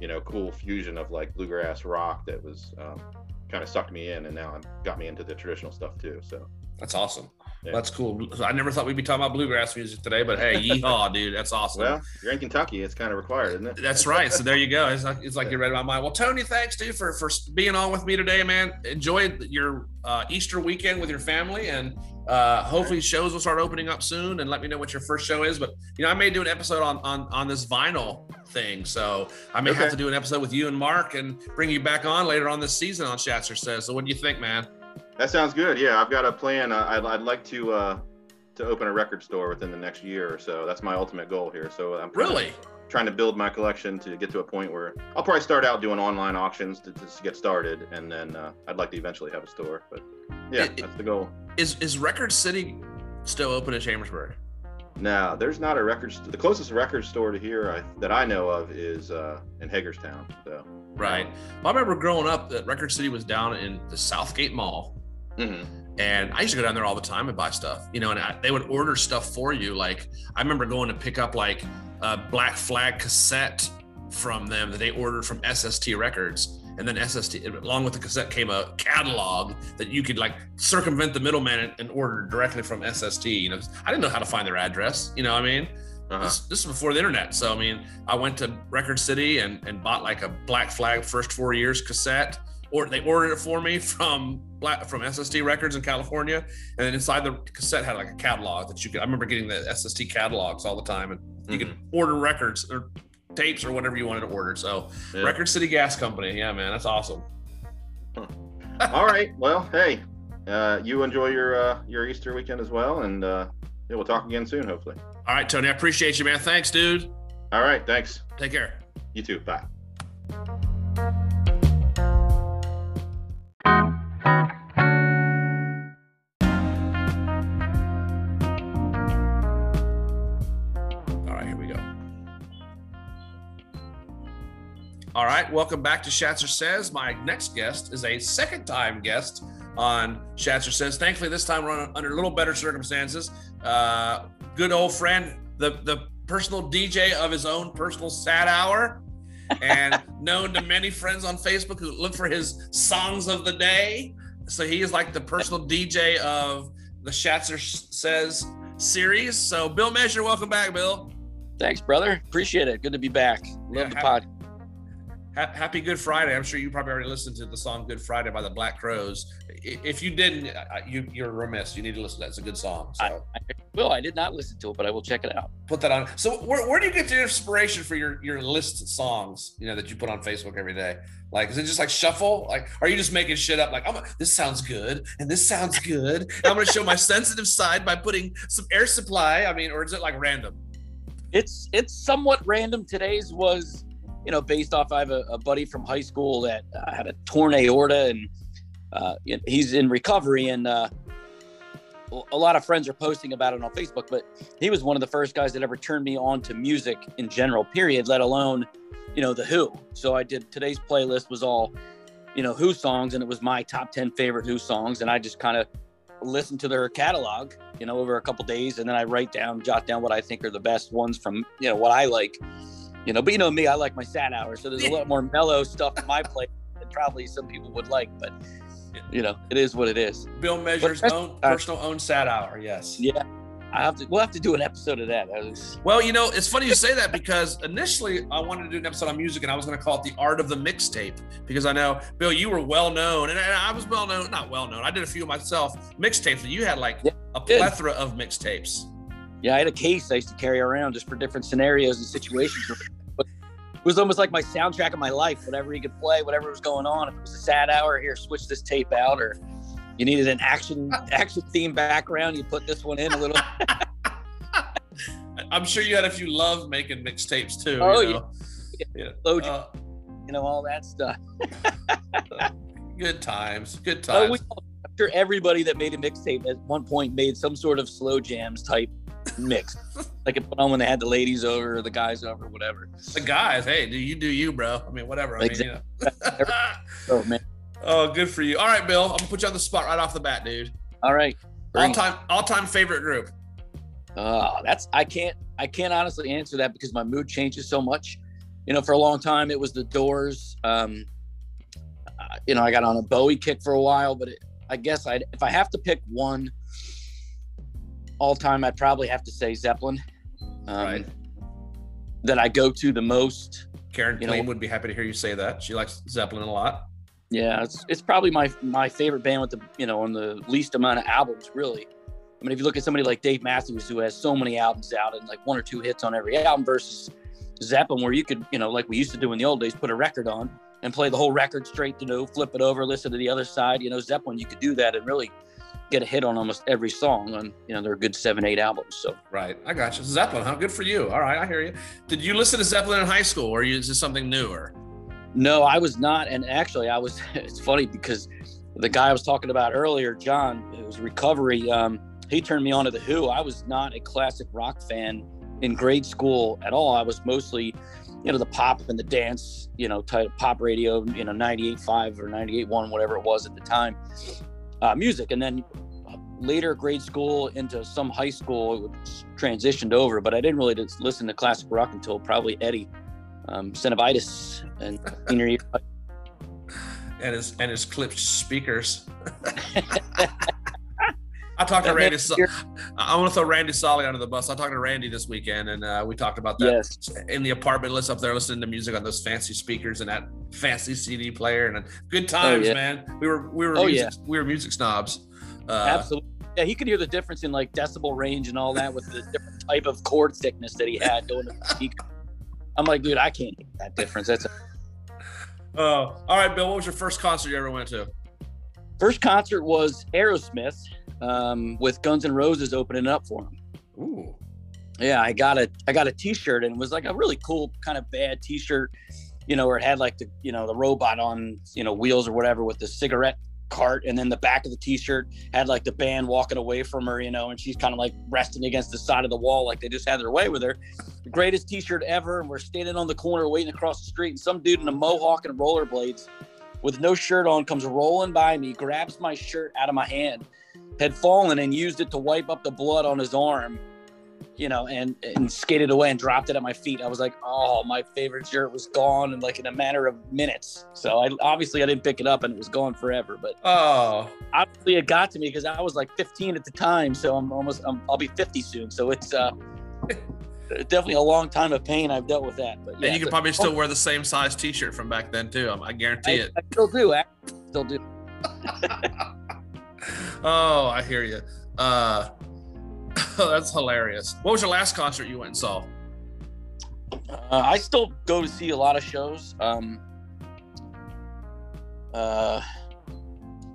B: you know, cool fusion of like bluegrass rock that was um, kind of sucked me in, and now got me into the traditional stuff too. So
A: That's awesome.
B: Yeah.
A: That's cool. I never thought we'd be talking about bluegrass music today, but hey, yeehaw, dude, that's awesome.
B: well, you're in Kentucky, it's kind of required, isn't it?
A: That's right. So there you go. It's like, it's like you read my mind. Well, Tony, thanks, dude, for for being on with me today, man. Enjoy your uh, Easter weekend with your family, and uh, hopefully shows will start opening up soon. And let me know what your first show is. But you know, I may do an episode on on on this vinyl thing, so I may have to do an episode with you and Mark and bring you back on later on this season on Shatzer Says. So what do you think, man?
B: That sounds good. Yeah, I've got a plan. Uh, I'd, I'd like to uh, to open a record store within the next year or so. That's my ultimate goal here. So I'm
A: Really?
B: trying to build my collection to get to a point where I'll probably start out doing online auctions to, to get started, and then uh, I'd like to eventually have a store. But yeah,
A: It-
B: that's the goal.
A: Is is Record City still open in Chambersburg?
B: Now, there's not a record. St- the closest record store to here I, that I know of is uh, in Hagerstown. So.
A: Right. Well, I remember growing up that Record City was down in the Southgate Mall.
B: Mhm.
A: And I used to go down there all the time and buy stuff, you know, and I, they would order stuff for you. Like I remember going to pick up like a Black Flag cassette from them that they ordered from SST Records. And then SST, along with the cassette, came a catalog that you could like circumvent the middleman and, and order directly from SST. You know, I didn't know how to find their address. You know what I mean?
B: Uh-huh.
A: This, this is before the internet. So, I mean, I went to Record City and, and bought like a Black Flag first four years cassette, or they ordered it for me from Black from SST Records in California. And then inside the cassette had like a catalog that you could, I remember getting the SST catalogs all the time, and you could order records or tapes or whatever you wanted to order. So,
B: Yeah.
A: Record City Gas Company. Yeah, man, that's awesome.
B: All right. Well, hey, uh, you enjoy your uh, your Easter weekend as well, and uh, yeah, we'll talk again soon, hopefully.
A: All right, Tony, I appreciate you, man. Thanks, dude.
B: All right. Thanks.
A: Take care.
B: You too. Bye.
A: Welcome back to Shatzer Says. My next guest is a second time guest on Shatzer Says. Thankfully, this time we're on, under a little better circumstances. Uh, good old friend, the, the personal DJ of his own personal sad hour, and known to many friends on Facebook who look for his songs of the day. So he is like the personal DJ of the Shatzer Says series. So, Bill Measure, welcome back, Bill.
C: Thanks, brother. Appreciate it. Good to be back.
A: Yeah,
C: Love the
A: ha-
C: pod.
A: Ha- Happy Good Friday. I'm sure you probably already listened to the song Good Friday by the Black Crowes. If you didn't, you, you're remiss. You need to listen to that. It's a good song. So
C: I, I will. I did not listen to it, but I will check it out.
A: put that on. So where, where do you get your inspiration for your, your list of songs, you know, that you put on Facebook every day? Like, is it just like shuffle? Like, are you just making shit up? Like, I'm, this sounds good and this sounds good. And I'm going to show my sensitive side by putting some air supply. I mean, or is it like random?
C: It's it's somewhat random. Today's was, you know, based off. I have a, a buddy from high school that uh, had a torn aorta, and uh, he's in recovery. And uh, a lot of friends are posting about it on Facebook. But he was one of the first guys that ever turned me on to music in general. Period. Let alone, you know, the Who. So I did today's playlist was all, you know, Who songs, and it was my top ten favorite Who songs, and I just kind of listen to their catalog, you know, over a couple days, and then I write down, jot down what I think are the best ones from, you know, what I like, you know. But you know me, I like my sad hour, so there's a lot more mellow stuff in my play than probably some people would like. But you know, it is what it is.
A: Bill Measure's own personal own sad hour. Yes.
C: Yeah. I have to. We'll have to do an episode of that. that was...
A: Well, you know, it's funny you say that because initially I wanted to do an episode on music, and I was going to call it the art of the mixtape because I know Bill, you were well known, and I was well known, not well known. I did a few myself mixtapes, and you had like yeah, a plethora of mixtapes.
C: Yeah, I had a case I used to carry around just for different scenarios and situations. But it was almost like my soundtrack of my life. Whatever he could play, whatever was going on. If it was a sad hour, here, switch this tape out, or you needed an action action theme background, you put this one in a little.
A: I'm sure you had a few love making mixtapes too.
C: Oh you know? yeah, yeah. Load, uh, you know all that stuff.
A: good times, good times. Oh, we,
C: I'm sure everybody that made a mixtape at one point made some sort of slow jams type mix, like it put on when they had the ladies over or the guys over, whatever.
A: The guys, hey, do you do you, bro? I mean, whatever. I exactly. mean, you know. oh man, Oh, good for you. All right, Bill. I'm gonna put you on the spot right off the bat, dude.
C: All right.
A: All time all time favorite group.
C: Uh, that's I can't I can't honestly answer that because my mood changes so much. You know, for a long time it was the Doors. Um, uh, you know, I got on a Bowie kick for a while, but it, I guess I if I have to pick one all time, I'd probably have to say Zeppelin. Um, right. That I go to the most.
A: Karen Clean would be happy to hear you say that. She likes Zeppelin a lot.
C: Yeah, it's it's probably my my favorite band with the you know on the least amount of albums really. I mean, if you look at somebody like Dave Matthews who has so many albums out and like one or two hits on every album versus Zeppelin, where you could you know like we used to do in the old days, put a record on and play the whole record straight to know, flip it over, listen to the other side. You know, Zeppelin, you could do that and really get a hit on almost every song. on you know, they're a good seven, eight albums. So
A: right, I got you. Zeppelin, huh? Good for you. All right, I hear you. Did you listen to Zeppelin in high school, or is this something newer?
C: No, I was not. And actually, I was. It's funny because the guy I was talking about earlier, John, was recovery. Um, he turned me on to the Who. I was not a classic rock fan in grade school at all. I was mostly, you know, the pop and the dance, you know, type pop radio, you know, 98.5 or 98.1, whatever it was at the time, uh, music. And then uh, later grade school into some high school, it transitioned over, but I didn't really listen to classic rock until probably Eddie um, synovitis and senior year.
A: and his and his clipped speakers. I talked to Randy. I want to throw Randy Solly under the bus. I talked to Randy this weekend, and uh, we talked about that yes. in the apartment. List up there, listening to music on those fancy speakers and that fancy CD player, and uh, good oh, times, oh, yeah. man. We were we were oh, music, yeah. we were music snobs.
C: Uh, Absolutely. Yeah, he could hear the difference in like decibel range and all that with the different type of chord thickness that he had going to the speaker. I'm like, dude, I can't get that difference. That's. A-
A: oh, all right, Bill. What was your first concert you ever went to?
C: First concert was Aerosmith um, with Guns N' Roses opening up for him.
A: Ooh.
C: Yeah, I got a I got a T-shirt and it was like a really cool kind of bad T-shirt, you know, where it had like the you know the robot on you know wheels or whatever with the cigarette cart and then the back of the t-shirt had like the band walking away from her you know and she's kind of like resting against the side of the wall like they just had their way with her the greatest t-shirt ever and we're standing on the corner waiting across the street and some dude in a mohawk and rollerblades with no shirt on comes rolling by me grabs my shirt out of my hand had fallen and used it to wipe up the blood on his arm you know, and and skated away and dropped it at my feet. I was like, oh, my favorite shirt was gone in like in a matter of minutes. So I obviously I didn't pick it up and it was gone forever. But
A: oh,
C: obviously it got to me because I was like 15 at the time. So I'm almost i will be 50 soon. So it's uh. definitely a long time of pain I've dealt with that. But
A: yeah, and you can probably still wear the same size T-shirt from back then too. I guarantee I, it.
C: I still do. I still do.
A: oh, I hear you. Uh, that's hilarious. What was your last concert you went and saw?
C: Uh, I still go to see a lot of shows. Um, uh,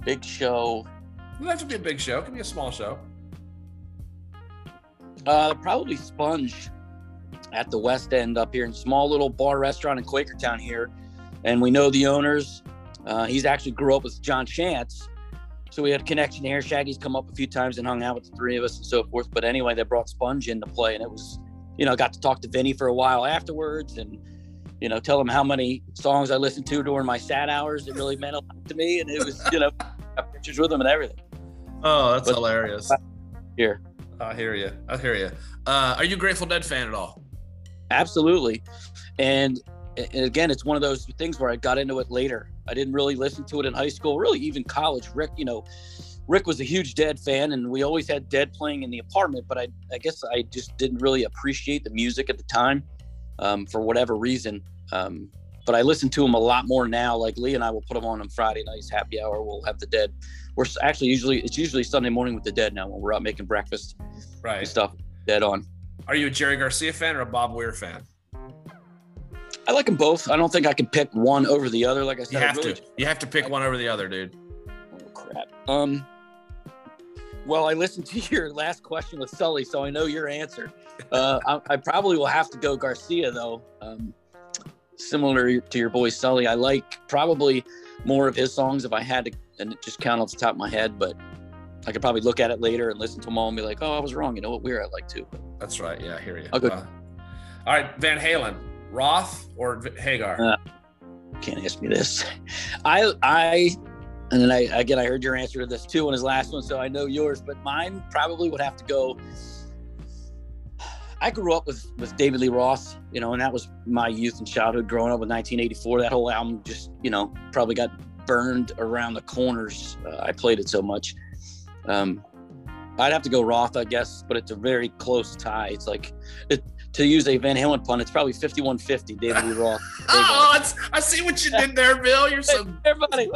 C: big show.
A: Have to be a big show. It can be a small show.
C: Uh, probably Sponge at the West End up here in small little bar restaurant in Quakertown here, and we know the owners. Uh, he's actually grew up with John Chance, so we had a connection here. Shaggy's come up a few times and hung out with the three of us and so forth. But anyway, they brought Sponge into play, and it was, you know, I got to talk to Vinny for a while afterwards, and you know, tell him how many songs I listened to during my sad hours. It really meant a lot to me, and it was, you know, got pictures with him and everything.
A: Oh, that's
C: But-
A: hilarious.
C: Here,
A: I hear you. I hear you. Uh, are you a Grateful Dead fan at all?
C: absolutely. And, and again, it's one of those things where I got into it later. I didn't really listen to it in high school, really even college. Rick, you know, Rick was a huge Dead fan, and we always had Dead playing in the apartment. But I, I guess I just didn't really appreciate the music at the time, um, for whatever reason. Um, but I listen to them a lot more now. Like Lee and I will put them on on Friday nights, happy hour. We'll have the Dead. We're actually usually it's usually Sunday morning with the Dead now when we're out making breakfast and
A: Right.
C: stuff. Dead on.
A: Are you a Jerry Garcia fan or a Bob Weir fan?
C: I like them both. I don't think I can pick one over the other. Like I said,
A: You have
C: really
A: to. You have to pick one over the other, dude.
C: Oh crap. Um. Well, I listened to your last question with Sully, so I know your answer. Uh, I, I probably will have to go Garcia though. Um, similar to your boy Sully, I like probably more of his songs if I had to, and just count off the top of my head. But I could probably look at it later and listen to them all and be like, "Oh, I was wrong." You know what? Weir, I like too.
A: That's right. Yeah, I hear you.
C: I'll go-
A: Uh, all right, Van Halen, Roth or Hagar?
C: Uh, Can't ask me this. I I and then I again I heard your answer to this too on his last one, so I know yours, but mine probably would have to go. I grew up with with David Lee Roth, you know, and that was my youth and childhood growing up with 1984. That whole album just, you know, probably got burned around the corners. Uh, I played it so much. Um, I'd have to go Roth, I guess, but it's a very close tie. It's like, it, to use a Van Halen pun, it's probably 51-50 David Lee Roth.
A: oh, I see what you did there, Bill. You're so
C: Everybody,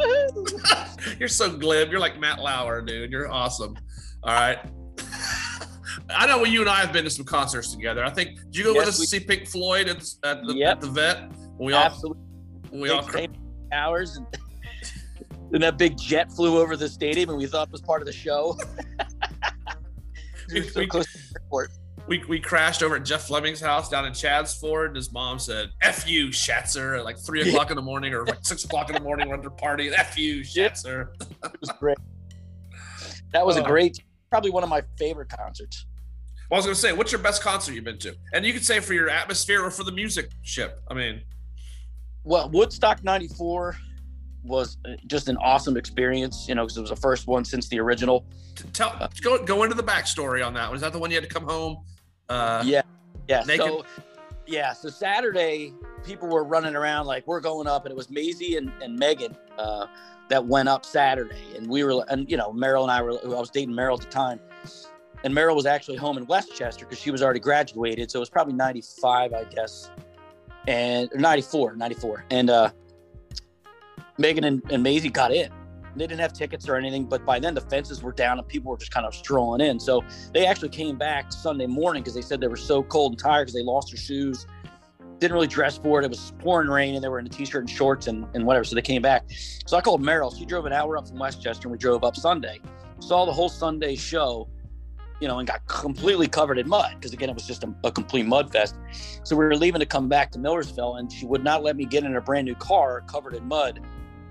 A: you're so glib. You're like Matt Lauer, dude. You're awesome. All right. I know when you and I have been to some concerts together. I think did you go with
C: Yes,
A: us to see Pink Floyd at, at, the,
C: Yep.
A: at the vet? We all
C: absolutely.
A: when we all cr-
C: hours and, and that big jet flew over the stadium and we thought it was part of the show.
A: we,
C: so
A: we,
C: close to the airport.
A: We, we crashed over at Jeff Fleming's house down in Chadds Ford, and his mom said, F you, Shatzer, at like three o'clock in the morning or like six o'clock in the morning when they're partying. F you, Shatzer.
C: It was great. That was a
A: Oh.
C: great, probably one of my favorite concerts.
A: Well, I was gonna say, what's your best concert you've been to? And you could say for your atmosphere or for the music ship. I mean,
C: Well, Woodstock 94 was uh, just an awesome experience, you know, because it was the first one since the original.
A: tell go go into the backstory on that one. Is that the one you had to come home? Uh,
C: Yeah. Yeah. So, yeah. So Saturday, people were running around like we're going up, and it was Maisie and, and Megan uh, that went up Saturday, and we were, and you know, Meryl and I were. I was dating Meryl at the time, and Meryl was actually home in Westchester because she was already graduated, so it was probably '95, I guess, and or '94, '94, and uh, Megan and, and Maisie got in. They didn't have tickets or anything, but by then the fences were down and people were just kind of strolling in. So they actually came back Sunday morning because they said they were so cold and tired because they lost their shoes, didn't really dress for it. It was pouring rain and they were in a t-shirt and shorts and, and whatever. So they came back. So I called Meryl. She drove an hour up from Westchester and we drove up Sunday. Saw the whole Sunday show, you know, and got completely covered in mud because again, it was just a, a complete mud fest. So we were leaving to come back to Millersville and she would not let me get in a brand new car covered in mud.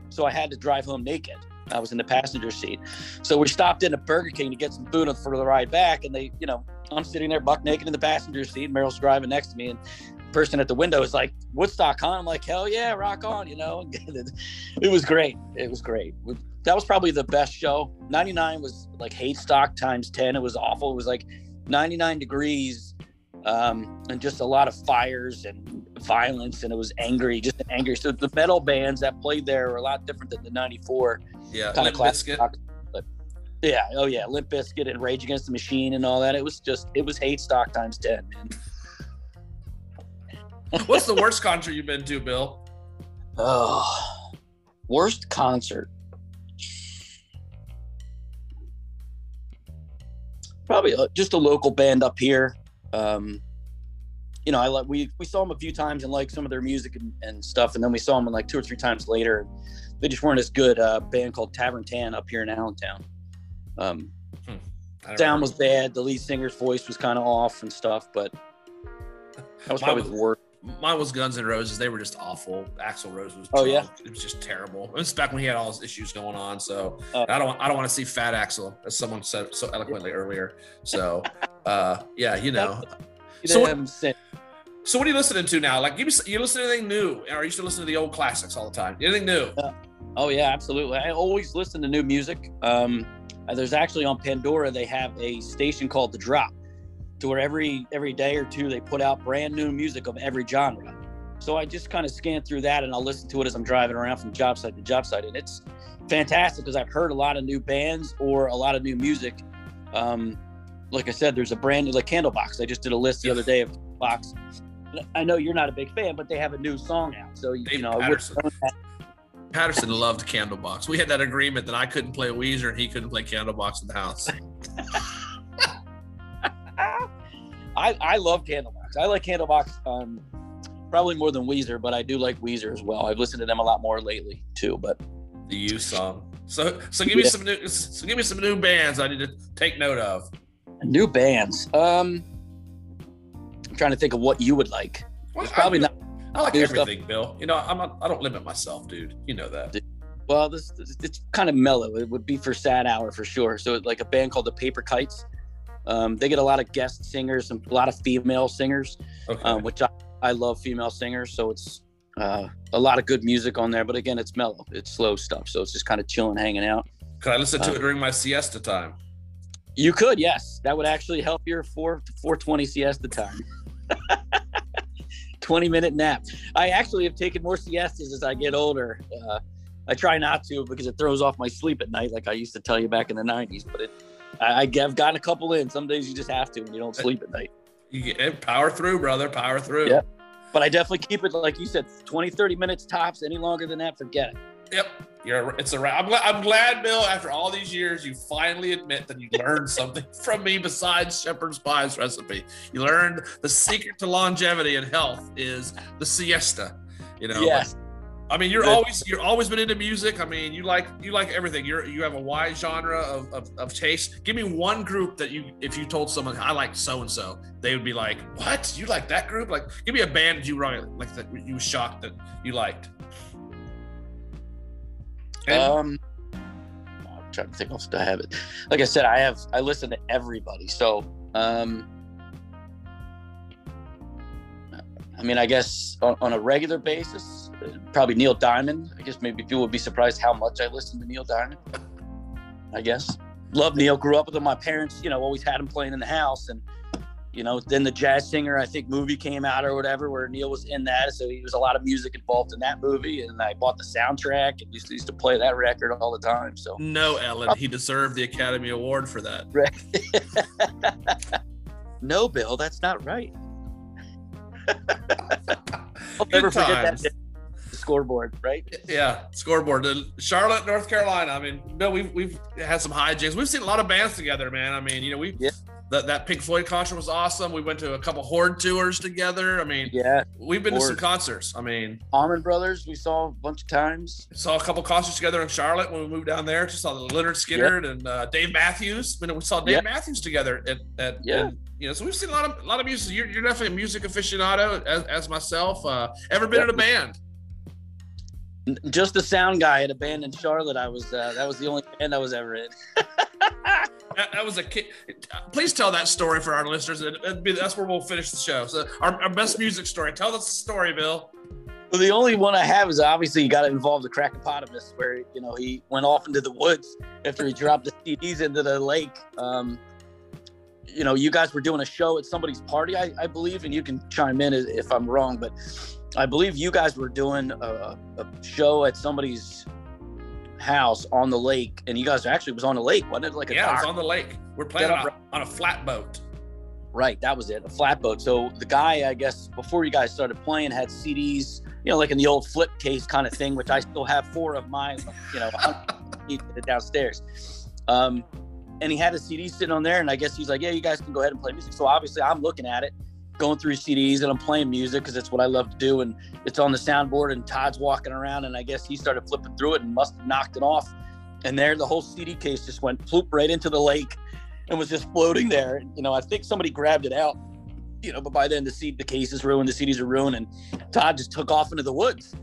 C: So I had to drive home naked. I was in the passenger seat. So we stopped in at Burger King to get some food for the ride back. And they, you know, I'm sitting there buck naked in the passenger seat. Meryl's driving next to me. And person at the window is like, Woodstock, huh? I'm like, hell yeah, rock on, you know? it was great. It was great. That was probably the best show. 99 was like hate stock times 10. It was awful. It was like 99 degrees um, and just a lot of fires and violence. And it was angry, just angry. So the metal bands that played there were a lot different than the 94
A: yeah.
C: kind of classic. Rock, But yeah, oh yeah, Limp Bizkit and Rage Against the Machine and all that. It was just, it was hate stock times 10, man.
A: What's the worst concert you've been to, Bill?
C: Oh, worst concert. Probably uh, just a local band up here. Um, you know, I like we we saw them a few times and liked some of their music and, and stuff, and then we saw them like two or three times later. They just weren't as good. A band called Tavern Tan up here in Allentown. Um,
A: don't
C: sound
A: remember.
C: was bad. The lead singer's voice was kind of off and stuff, but that was
A: Mine
C: probably
A: was-
C: the worst.
A: Mine was Guns N' Roses. They were just awful. Axl Rose was.
C: Oh, yeah?
A: it was just terrible. It was back when he had all his issues going on. So
C: Oh.
A: I don't. I don't want to see Fat Axl, as someone said so eloquently earlier. So, uh, yeah, you know. So what- So what are you listening to now? Like, give me. You listen to anything new, or you still listening to the old classics all the time? Anything new?
C: Oh yeah, absolutely. I always listen to new music. Um, uh, there's actually on Pandora they have a station called The Drop, to where every every day or two they put out brand new music of every genre. So I just kind of scan through that and I'll listen to it as I'm driving around from job site to job site, and it's fantastic because I've heard a lot of new bands or a lot of new music. Um, like I said, there's a brand new like Candlebox. I just did a list the other day of Box. I know you're not a big fan, but they have a new song out. So you,
A: Dave
C: know,
A: Patterson. Patterson loved Candlebox. We had that agreement that I couldn't play Weezer and he couldn't play Candlebox in the house.
C: I, I love Candlebox. I like Candlebox um, probably more than Weezer, but I do like Weezer as well. I've listened to them a lot more lately too. But
A: The U song. So so give me
C: Yeah.
A: some new so give me some new bands I need to take note of.
C: New bands. Um, I'm trying to think of what you would like.
A: Well,
C: It's probably
A: I,
C: not.
A: I like
C: new stuff.
A: everything, Bill. You know, I'm not, I don't limit myself, dude. You know that.
C: Well, this, this it's kind of mellow. It would be for sad hour for sure. So like a band called the Paper Kites. Um, they get a lot of guest singers and a lot of female singers.
A: Okay.
C: um, which I, I love female singers. So it's uh, a lot of good music on there. But again, it's mellow, it's slow stuff. So it's just kind of chilling, hanging out.
A: Could I listen to
C: uh,
A: it during my siesta time?
C: You could, yes, that would actually help your four four twenty siesta time. Twenty minute nap. I actually have taken more siestas as I get older. Uh, I try not to because it throws off my sleep at night, like I used to tell you back in the '90s. But it, I, I've gotten a couple in. Some days you just have to, and you don't sleep at night.
A: You get eh, power through, brother. Power through.
C: Yep. But I definitely keep it, like you said, 20, 30 minutes tops. Any longer than that, forget it.
A: Yep. You're it's a. I'm glad, I'm glad, Bill, after all these years, you finally admit that you learned something from me besides shepherd's pie's recipe. You learned the secret to longevity and health is the siesta. You know,
C: Yes.
A: I mean, you're always you're always been into music. I mean, you like you like everything. You're you have a wide genre of, of, of taste. Give me one group that you if you told someone I like so and so, they would be like, "What? You like that group?" Like, give me a band you really like that you shocked that you liked.
C: Um, I'm trying to think off the habit. Like I said, I have I listen to everybody. So, um, I mean, I guess on, on a regular basis, uh, probably Neil Diamond. I guess maybe people would be surprised how much I listen to Neil Diamond. I guess love Neil. Grew up with him. My parents, you know, always had him playing in the house, and you know, then the jazz singer, I think movie came out or whatever where Neil was in that. So he was a lot of music involved in that movie. And I bought the soundtrack and used to, used to play that record all the time. So
A: no, Ellen, he deserved the Academy Award for that.
C: no, Bill, that's not right. I'll never forget that scoreboard, right?
A: Yeah, scoreboard. Charlotte, North Carolina. I mean, Bill, we've we've had some hijinks. We've seen a lot of bands together, man. I mean, you know, we
C: Yeah.
A: That that Pink Floyd concert was awesome. We went to a couple Horde tours together. I mean,
C: Yeah.
A: we've been to some concerts. I mean,
C: Allman Brothers, we saw a bunch of times.
A: saw a couple concerts together in Charlotte when we moved down there. Just saw the Lynyrd Skynyrd and uh, Dave Matthews. When we saw Dave
C: Yeah.
A: Matthews together at, at
C: Yeah.
A: and, you know, so we've seen a lot of a lot of music. You're, you're definitely a music aficionado as, as myself. Uh, ever been in a band?
C: Just the sound guy at a band in Charlotte. I was uh, that was the only band I was ever in.
A: That, was a kid. Please tell that story for our listeners. Be- that's where we'll finish the show. So, our, our best music story. Tell us the story, Bill.
C: Well, the only one I have is obviously you got to involve the Crackopotamus, where you know he went off into the woods after he dropped the CDs into the lake. Um, you know, you guys were doing a show at somebody's party, I, I believe, and you can chime in if- if I'm wrong, but I believe you guys were doing a, a show at somebody's house on the lake, and you guys actually was on the lake, wasn't it? Like a
A: Yeah, it was on the lake. We're playing on a, on a flatboat.
C: Right, that was it, a flatboat. So the guy, I guess, before you guys started playing, had CDs, you know, like in the old flip case kind of thing, which I still have four of mine, you know, downstairs. Um, and he had a CD sitting on there, and I guess he's like, "Yeah, you guys can go ahead and play music." So obviously, I'm looking at it, going through CDs, and I'm playing music because it's what I love to do. And it's on the soundboard, and Todd's walking around, and I guess he started flipping through it and must have knocked it off. And there, the whole CD case just went ploop right into the lake and was just floating there. You know, I think somebody grabbed it out. You know, but by then the seed, the case is ruined, the CDs are ruined, and Todd just took off into the woods.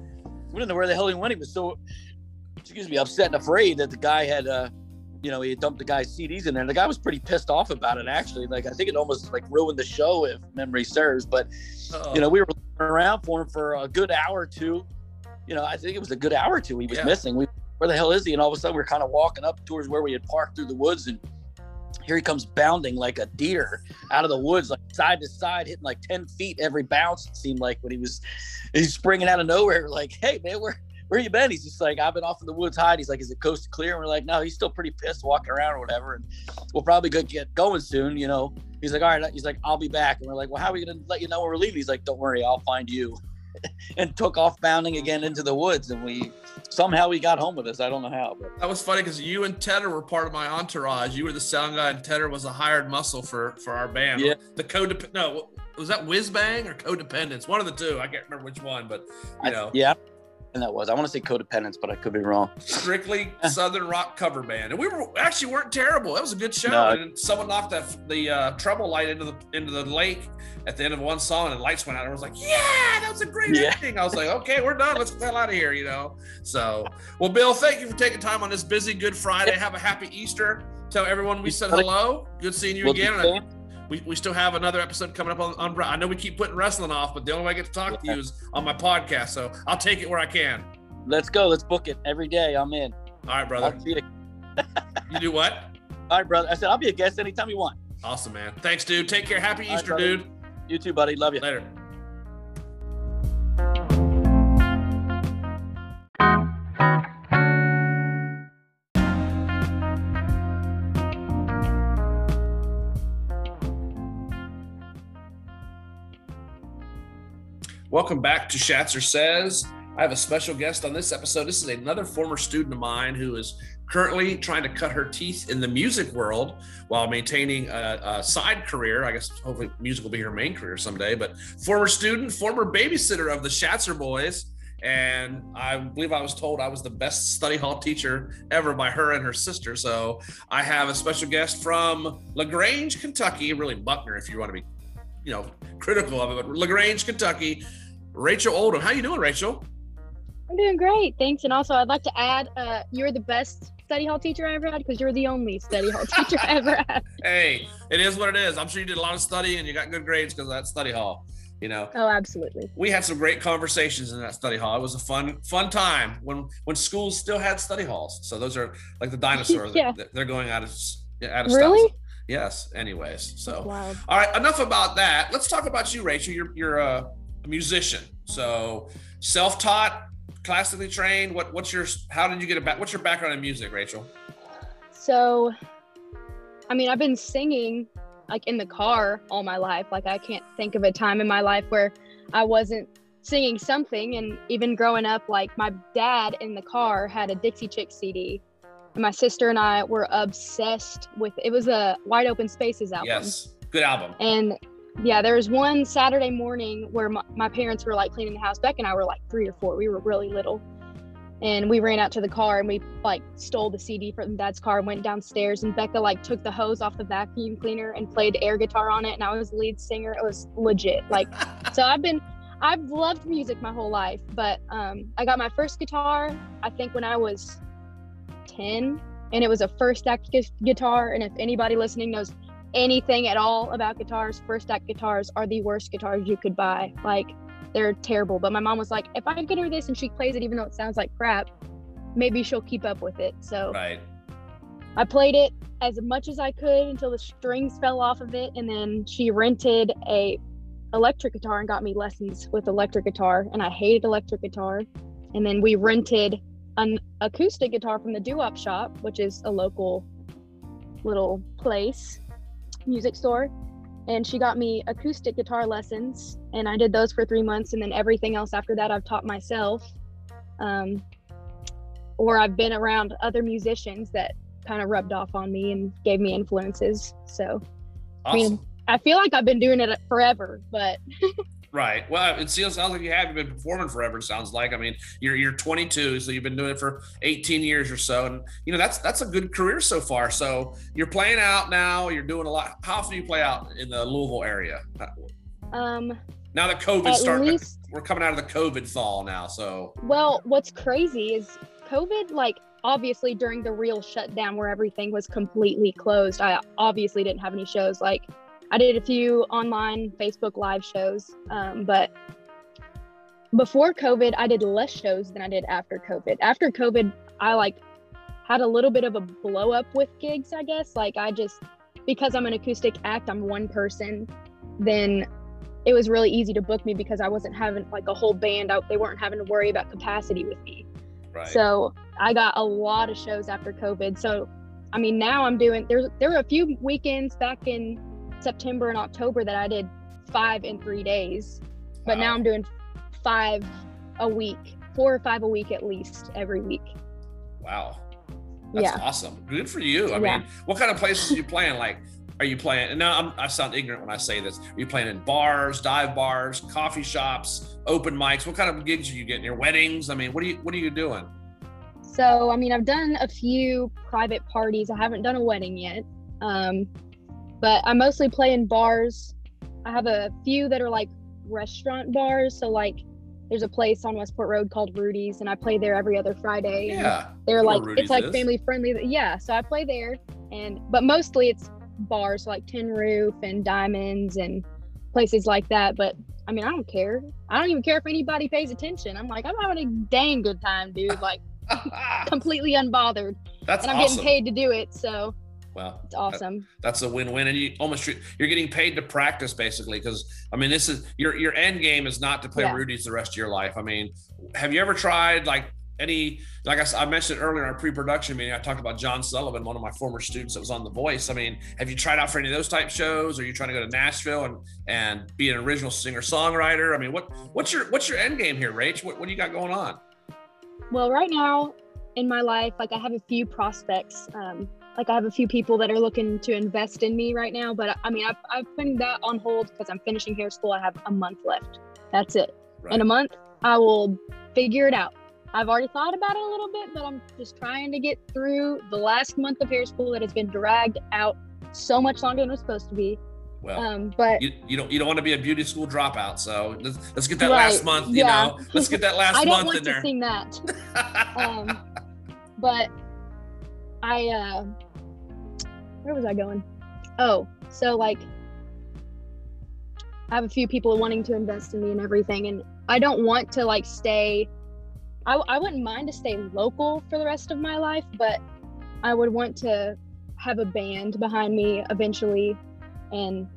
C: We didn't know where the hell he went. He was so, excuse me, upset and afraid that the guy had, uh, you know, he had dumped the guy's CDs in there. And the guy was pretty pissed off about it, actually. Like, I think it almost like ruined the show, if memory serves. But
A: Oh,
C: you know, we were looking around for him for a good hour or two. You know, I think it was a good hour or two he was
A: Yeah.
C: missing. We where the hell is he? And all of a sudden, we're kind of walking up towards where we had parked through the woods, and here he comes bounding like a deer out of the woods, like side to side, hitting like 10 feet every bounce. It seemed like when he was, he's springing out of nowhere, like, hey, man, where, where you been? He's just like, I've been off in the woods hiding. He's like, is it coast clear? And we're like, no, he's still pretty pissed walking around or whatever. And we'll probably get going soon, you know. He's like, all right. He's like, I'll be back. And we're like, well, how are we going to let you know when we're leaving? He's like, don't worry, I'll find you. and took off bounding again into the woods. And we somehow we got home with us. I don't know how. But.
A: That was funny because you and Tedder were part of my entourage. You were the sound guy, and Tedder was a hired muscle for for our band.
C: Yeah.
A: The codep no, was that Whiz Bang or Codependence? One of the two. I can't remember which one, but you know.
C: I, yeah. That was. I want to say codependence, but I could be wrong.
A: Strictly Southern rock cover band, and we were actually weren't terrible. That was a good show.
C: No.
A: And someone knocked that the uh, treble light into the into the lake at the end of one song, and the lights went out. And I was like, "Yeah, that was a great
C: Yeah.
A: ending." I was like, "Okay, we're done. Let's get the hell out of here," you know. So, well, Bill, thank you for taking time on this busy Good Friday. Have a happy Easter. Tell everyone we said hello. Good seeing you again.
C: The
A: And
C: same.
A: we, we still have another episode coming up on, on. I know we keep putting wrestling off, but the only way I get to talk to you is on my podcast. So I'll take it where I can.
C: Let's go. Let's book it every day. I'm in.
A: All right, brother. You do what?
C: all right, brother. I said I'll be a guest anytime you want.
A: Awesome, man. Thanks, dude. Take care. Happy
C: All right,
A: Easter,
C: brother.
A: dude.
C: You too, buddy. Love you.
A: Later. Welcome back to Shatzer Says. I have a special guest on this episode. This is another former student of mine who is currently trying to cut her teeth in the music world while maintaining a, a side career. I guess hopefully music will be her main career someday. But former student, former babysitter of the Shatzer boys. And I believe I was told I was the best study hall teacher ever by her and her sister. So I have a special guest from LaGrange, Kentucky, really Buckner, if you want to be, you know, critical of it, but LaGrange, Kentucky. Rachel Oldham. How you doing, Rachel?
D: I'm doing great, thanks. And also, I'd like to add, uh, you're the best study hall teacher I ever had because you're the only study hall teacher I ever had.
A: Hey, it is what it is. I'm sure you did a lot of studying and you got good grades because of that study hall. You know,
D: Oh, absolutely.
A: we had some great conversations in that study hall. It was a fun, fun time when when schools still had study halls. So those are like the dinosaurs.
D: Yeah.
A: They're- They're going out of out of
D: Really?
A: style. Yes. Anyways, so
D: Wow.
A: all right, enough about that. Let's talk about you, Rachel. You're you're a, a musician, so self-taught, classically trained. What what's your how did you get a back? What's your background in music, Rachel?
D: So, I mean, I've been singing like in the car all my life. Like, I can't think of a time in my life where I wasn't singing something. And even growing up, like, my dad in the car had a Dixie Chick CD. And my sister and I were obsessed with it was a Wide Open Spaces album.
A: Yes, good album.
D: And yeah, there was one Saturday morning where my, my parents were like cleaning the house. Beck and I were like three or four. We were really little. And we ran out to the car and we like stole the CD from dad's car and went downstairs. And Becca like took the hose off the vacuum cleaner and played air guitar on it. And I was the lead singer. It was legit. Like, so I've been, I've loved music my whole life. But um, I got my first guitar, I think when I was 10. And it was a first act guitar. And if anybody listening knows anything at all about guitars, first act guitars are the worst guitars you could buy. Like they're terrible. But my mom was like, if I get her this and she plays it even though it sounds like crap, maybe she'll keep up with it. So
A: Right.
D: I played it as much as I could until the strings fell off of it and then she rented a electric guitar and got me lessons with electric guitar and I hated electric guitar. And then we rented an acoustic guitar from the doo-wop shop, which is a local little place, music store. And she got me acoustic guitar lessons and I did those for three months and then everything else after that I've taught myself. Um, or I've been around other musicians that kind of rubbed off on me and gave me influences. So
A: Awesome.
D: mean- I feel like I've been doing it forever, but
A: Right. Well, it seems sounds like you have. You've been performing forever. It sounds like. I mean, you're you're 22, so you've been doing it for 18 years or so, and you know that's that's a good career so far. So you're playing out now. You're doing a lot. How often do you play out in the Louisville area?
D: um,
A: Now that COVID
D: least
A: we're coming out of the COVID fall now. So
D: Well, what's crazy is COVID, like, obviously during the real shutdown where everything was completely closed, I obviously didn't have any shows. Like, I did a few online Facebook live shows, um, but before COVID, I did less shows than I did after COVID. After COVID, I like had a little bit of a blow up with gigs, I guess. Like I just because I'm an acoustic act, I'm one person, then it was really easy to book me because I wasn't having like a whole band out. They weren't having to worry about capacity with me.
A: Right.
D: So I got a lot of shows after COVID. So I mean now I'm doing there's there were a few weekends back in September and October that I did five in three days. But now I'm doing five a week, four or five a week at least every week.
A: Wow. That's
D: Yeah.
A: awesome. Good for you. I
D: Yeah.
A: mean, what kind of places are you playing? Like, are you playing? And now I'm, I sound ignorant when I say this. Are you playing in bars, dive bars, coffee shops, open mics? What kind of gigs are you getting? Your weddings? I mean, what are you What are you doing?
D: So, I mean, I've done a few private parties. I haven't done a wedding yet. Um, but I mostly play in bars. I have a few that are like restaurant bars. So, like, there's a place on Westport Road called Rudy's, and I play there every other Friday.
A: Yeah.
D: They're like,
A: Rudy's
D: it's like
A: is.
D: family friendly. Yeah. So I play there. And, but mostly it's bars like Tin Roof and Diamonds and places like that. But I mean, I don't care. I don't even care if anybody pays attention. I'm like, I'm having a dang good time, dude. Like, completely unbothered
A: That's
D: and i'm
A: awesome.
D: getting paid to do it so
A: Well,
D: it's awesome
A: that's a win-win, and you almost you're getting paid to practice basically. Because I mean, this is your your end game is not to play
D: Yeah.
A: Rudy's the rest of your life. I mean, have you ever tried like any like I mentioned earlier in our pre-production meeting? I talked about John Sullivan, one of my former students that was on The Voice. I mean, have you tried out for any of those type shows? Are you trying to go to Nashville and and be an original singer songwriter? I mean, what what's your what's your end game here, Rach? What what do you got going on?
D: well right now in my life like i have a few prospects um like i have a few people that are looking to invest in me right now but i mean i've, I've put that on hold because i'm finishing hair school i have a month left that's it in a month i will figure it out i've already thought about it a little bit but i'm just trying to get through the last month of hair school that has been dragged out so much longer than it was supposed to be
A: Well,
D: um but
A: you, you don't you don't want to be a beauty school dropout. So let's, let's get that
D: Right,
A: last month. You
D: yeah.
A: know, let's get that last month.
D: i don't
A: month
D: want
A: in
D: to
A: there.
D: sing that um but i uh where was i going? Oh so like i have a few people wanting to invest in me and everything and i don't want to like stay I, I wouldn't mind to stay local for the rest of my life but i would want to have a band behind me eventually and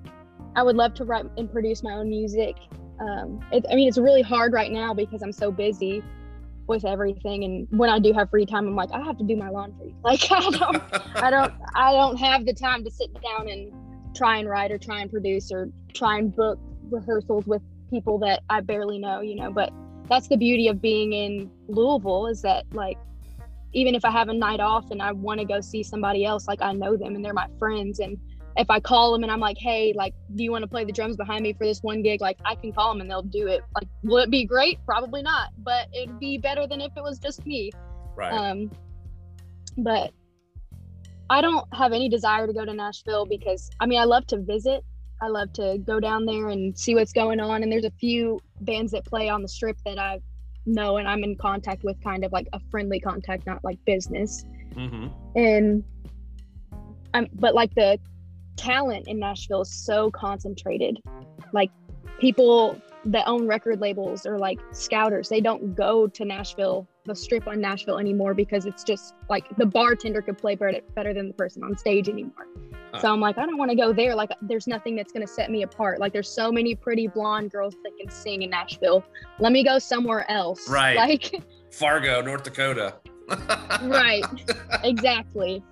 D: i would love to write and produce my own music. Um, it, i mean it's really hard right now because i'm so busy with everything and when i do have free time i'm like i have to do my laundry. Like i don't i don't i don't have the time to sit down and try and write or try and produce or try and book rehearsals with people that i barely know you know but that's the beauty of being in louisville is that like even if i have a night off and i want to go see somebody else like i know them and they're my friends and if i call them and i'm like hey like do you want to play the drums behind me for this one gig like i can call them and they'll do it like will it be great probably not but it'd be better than if it was just me
A: right.
D: um, but I don't have any desire to go to Nashville because I mean I love to visit. I love to go down there and see what's going on. And there's a few bands that play on the strip that I know and I'm in contact with, kind of like a friendly contact, not like business.
A: Mm-hmm.
D: And I'm, but like the talent in Nashville is so concentrated. Like people that own record labels or like scouters, they don't go to Nashville, the strip on Nashville anymore because it's just like the bartender could play better, better than the person on stage anymore. So I'm like, I don't want to go there. Like, there's nothing that's going to set me apart. Like, there's so many pretty blonde girls that can sing in Nashville. Let me go somewhere else.
A: Right.
D: Like,
A: Fargo, North Dakota.
D: right. Exactly.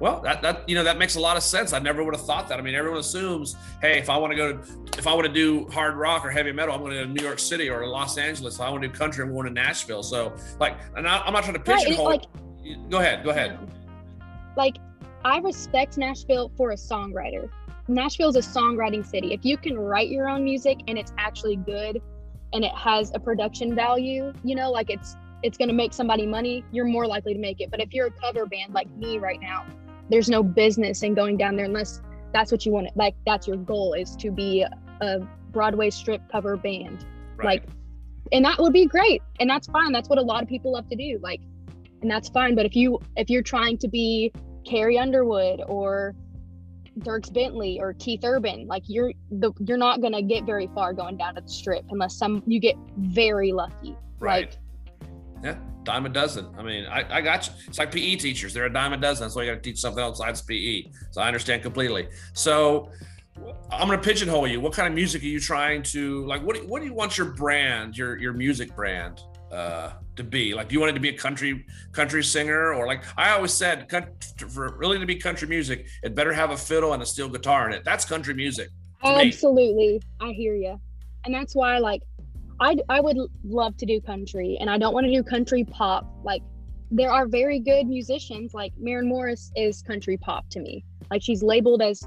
A: Well, that, that you know that makes a lot of sense. I never would have thought that. I mean, everyone assumes, hey, if I want to go to, if I want to do hard rock or heavy metal, I'm going to New York City or Los Angeles. If I want to do country, I'm going to Nashville. So, like, and I, I'm not trying to
D: Right,
A: pigeonhole.
D: like-
A: go ahead, go ahead.
D: like I respect Nashville for a songwriter. Nashville is a songwriting city. If you can write your own music and it's actually good and it has a production value, you know, like it's it's going to make somebody money, you're more likely to make it. But if you're a cover band like me right now, there's no business in going down there unless that's what you want. Like that's your goal is to be a Broadway strip cover band.
A: Right.
D: Like and that would be great. And that's fine. That's what a lot of people love to do. Like and that's fine. But if you if you're trying to be Carrie Underwood or Dierks Bentley or Keith Urban. Like you're the you're not gonna get very far going down to the strip unless some you get very lucky.
A: Right.
D: Like,
A: Yeah, dime a dozen. I mean, I, I got you. It's like PE teachers; they're a dime a dozen. That's why you got to teach something else besides PE. So I understand completely. So I'm going to pigeonhole you. What kind of music are you trying to like? What do, what do you want your brand, your your music brand, uh, to be? Like, do you want it to be a country country singer, or like I always said, for really to be country music, it better have a fiddle and a steel guitar in it. That's country music. to me.
D: Absolutely. I hear you. And that's why like I I would love to do country and I don't want to do country pop. Like there are very good musicians like Maren Morris is country pop to me. Like she's labeled as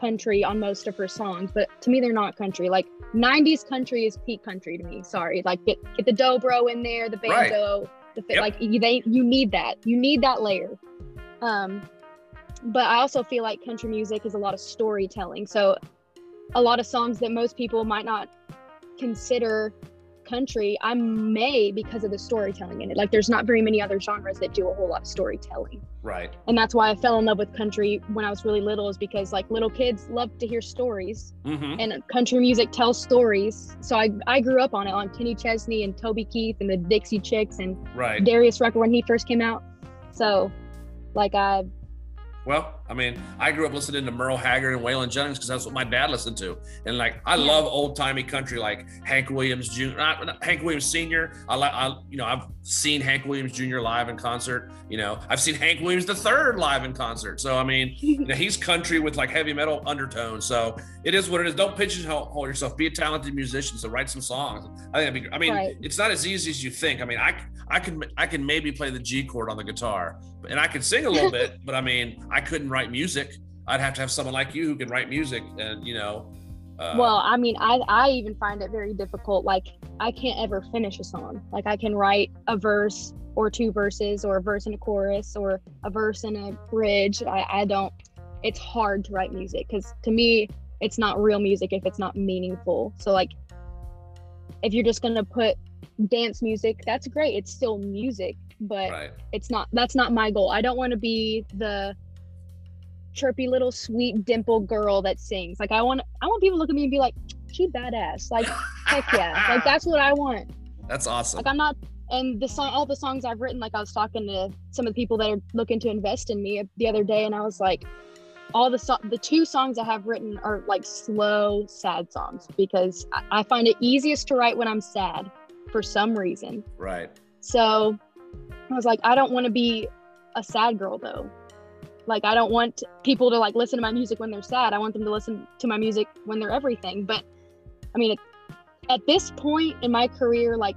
D: country on most of her songs, but to me they're not country. Like 90s country is peak country to me. Sorry. Like get get the dobro in there, the
A: Right.
D: banjo, the fi-
A: Yep.
D: like you they you need that. You need that layer. Um but I also feel like country music is a lot of storytelling. So a lot of songs that most people might not consider country, I may because of the storytelling in it. Like there's not very many other genres that do a whole lot of storytelling.
A: Right.
D: And that's why I fell in love with country when I was really little is because like little kids love to hear stories
A: Mm-hmm.
D: and country music tells stories. So I, I grew up on it on Kenny Chesney and Toby Keith and the Dixie Chicks and
A: Right.
D: Darius Rucker when he first came out. So like I
A: Well, I mean, I grew up listening to Merle Haggard and Waylon Jennings because that's what my dad listened to. And like, I
D: Yeah.
A: love old timey country, like Hank Williams Jr. Not, not Hank Williams Sr. I like, I, you know, I've seen Hank Williams Jr. live in concert. You know, I've seen Hank Williams the third live in concert. So I mean, you know, he's country with like heavy metal undertones. So it is what it is. Don't pigeonhole yourself. Be a talented musician. So write some songs. I think. It'd be, I mean,
D: Right.
A: it's not as easy as you think. I mean, I I can I can maybe play the G chord on the guitar, and I can sing a little bit. But I mean, I couldn't write music. I'd have to have someone like you who can write music, and you know. Uh,
D: well i mean i i even find it very difficult like i can't ever finish a song like i can write a verse or two verses or a verse and a chorus or a verse and a bridge i i don't it's hard to write music because to me it's not real music if it's not meaningful so like if you're just gonna put dance music that's great. It's still music but
A: right.
D: it's not that's not my goal. I don't want to be the chirpy little sweet dimple girl that sings. Like i want i want people to look at me and be like she badass. Like heck yeah. Like that's what i want.
A: That's awesome.
D: like i'm not and the song all the songs i've written like i was talking to some of the people that are looking to invest in me the other day and i was like all the so- the two songs i have written are like slow sad songs because I-, I find it easiest to write when i'm sad for some reason
A: right.
D: so I was like, I don't want to be a sad girl though. Like I don't want people to like listen to my music when they're sad. I want them to listen to my music when they're everything. But I mean, at this point in my career, like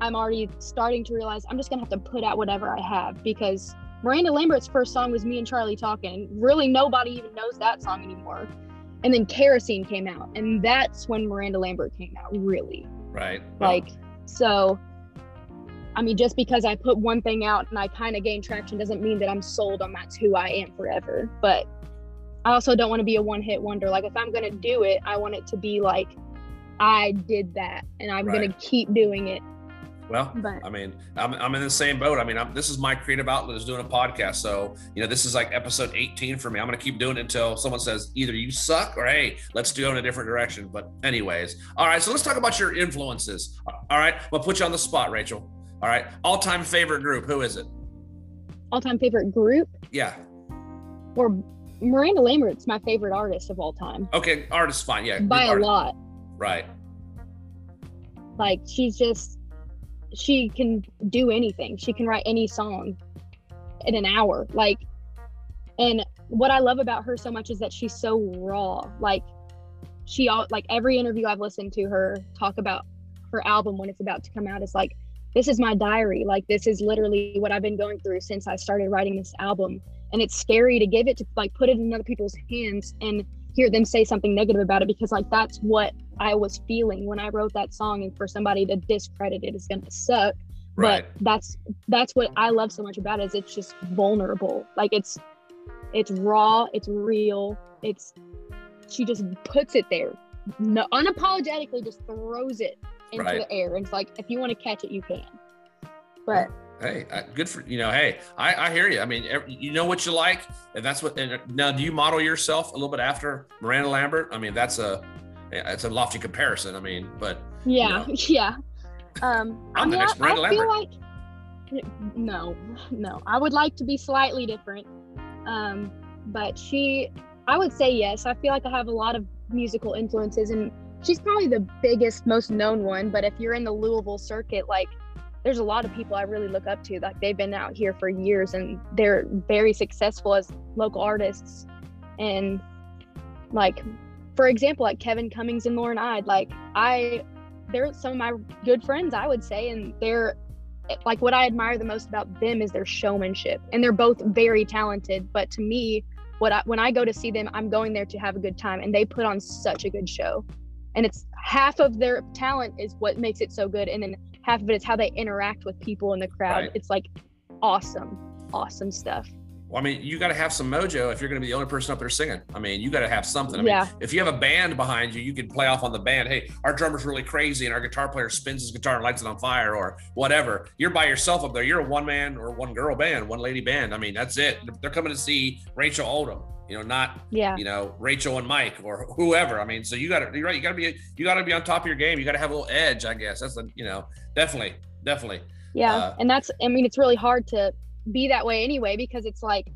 D: I'm already starting to realize I'm just gonna have to put out whatever I have because Miranda Lambert's first song was me and Charlie talking. Really, nobody even knows that song anymore. And then Kerosene came out, and that's when Miranda Lambert came out. Really,
A: Right.
D: Like so i mean just because i put one thing out and i kind of gain traction doesn't mean that i'm sold on that's who i am forever. But i also don't want to be a one hit wonder. Like if i'm going to do it i want it to be like i did that and i'm going to keep doing it
A: Well,
D: but
A: I mean, I'm, I'm in the same boat. I mean, I'm, this is my creative outlet is doing a podcast. So, you know, this is like episode 18 for me. I'm going to keep doing it until someone says either you suck or, hey, let's go in a different direction. But anyways, all right. So let's talk about your influences. All right. We'll put you on the spot, Rachel. All right. All time favorite group. Who is it?
D: all-time favorite group
A: Yeah.
D: or miranda lambert's my favorite artist of all time
A: Okay. Artist, fine. Yeah.
D: by a
A: artist.
D: lot
A: Right.
D: like she's just she can do anything. She can write any song in an hour like and what i love about her so much is that she's so raw like she all like every interview i've listened to her talk about her album when it's about to come out is like this is my diary like this is literally what i've been going through since i started writing this album. And it's scary to give it to like put it in other people's hands and hear them say something negative about it because like that's what I was feeling when I wrote that song and for somebody to discredit it is gonna suck.
A: Right.
D: But that's that's what I love so much about it is it's just vulnerable. Like it's it's raw, it's real, it's she just puts it there. No unapologetically just throws it into
A: Right.
D: the air. And it's like if you want to catch it, you can. But
A: Hey, uh, good for you know. Hey, I, I hear you. I mean, every, you know what you like, and that's what. And now, do you model yourself a little bit after Miranda Lambert? I mean, that's a it's a lofty comparison. I mean, but
D: yeah, you know. yeah. Um,
A: I'm
D: I
A: the next
D: I, I feel like no, no. I would like to be slightly different. Um, but she, I would say yes. I feel like I have a lot of musical influences, and she's probably the biggest, most known one. But if you're in the Louisville circuit, like there's a lot of people I really look up to. Like they've been out here for years and they're very successful as local artists. And like, for example, like Kevin Cummings and Lauren Ide, like I, they're some of my good friends, I would say, and they're like what I admire the most about them is their showmanship. And they're both very talented. But to me, what I, when I go to see them, I'm going there to have a good time, and they put on such a good show. And it's half of their talent is what makes it so good, and then half of it is how they interact with people in the crowd.
A: Right.
D: It's like awesome, awesome stuff.
A: Well, I mean, you got to have some mojo if you're going to be the only person up there singing. I mean, you got to have something. I
D: Yeah.
A: mean, if you have a band behind you, you can play off on the band. Hey, our drummer's really crazy, and our guitar player spins his guitar and lights it on fire, or whatever. You're by yourself up there. You're a one man or one girl band, one lady band. I mean, that's it. They're coming to see Rachel Oldham. You know, not
D: Yeah,
A: you know Rachel and Mike or whoever. I mean, so you got to you're right. You got to be you got to be on top of your game. You got to have a little edge, I guess. That's the you know definitely definitely.
D: yeah.
A: Uh,
D: and that's, I mean, it's really hard to be that way anyway because it's like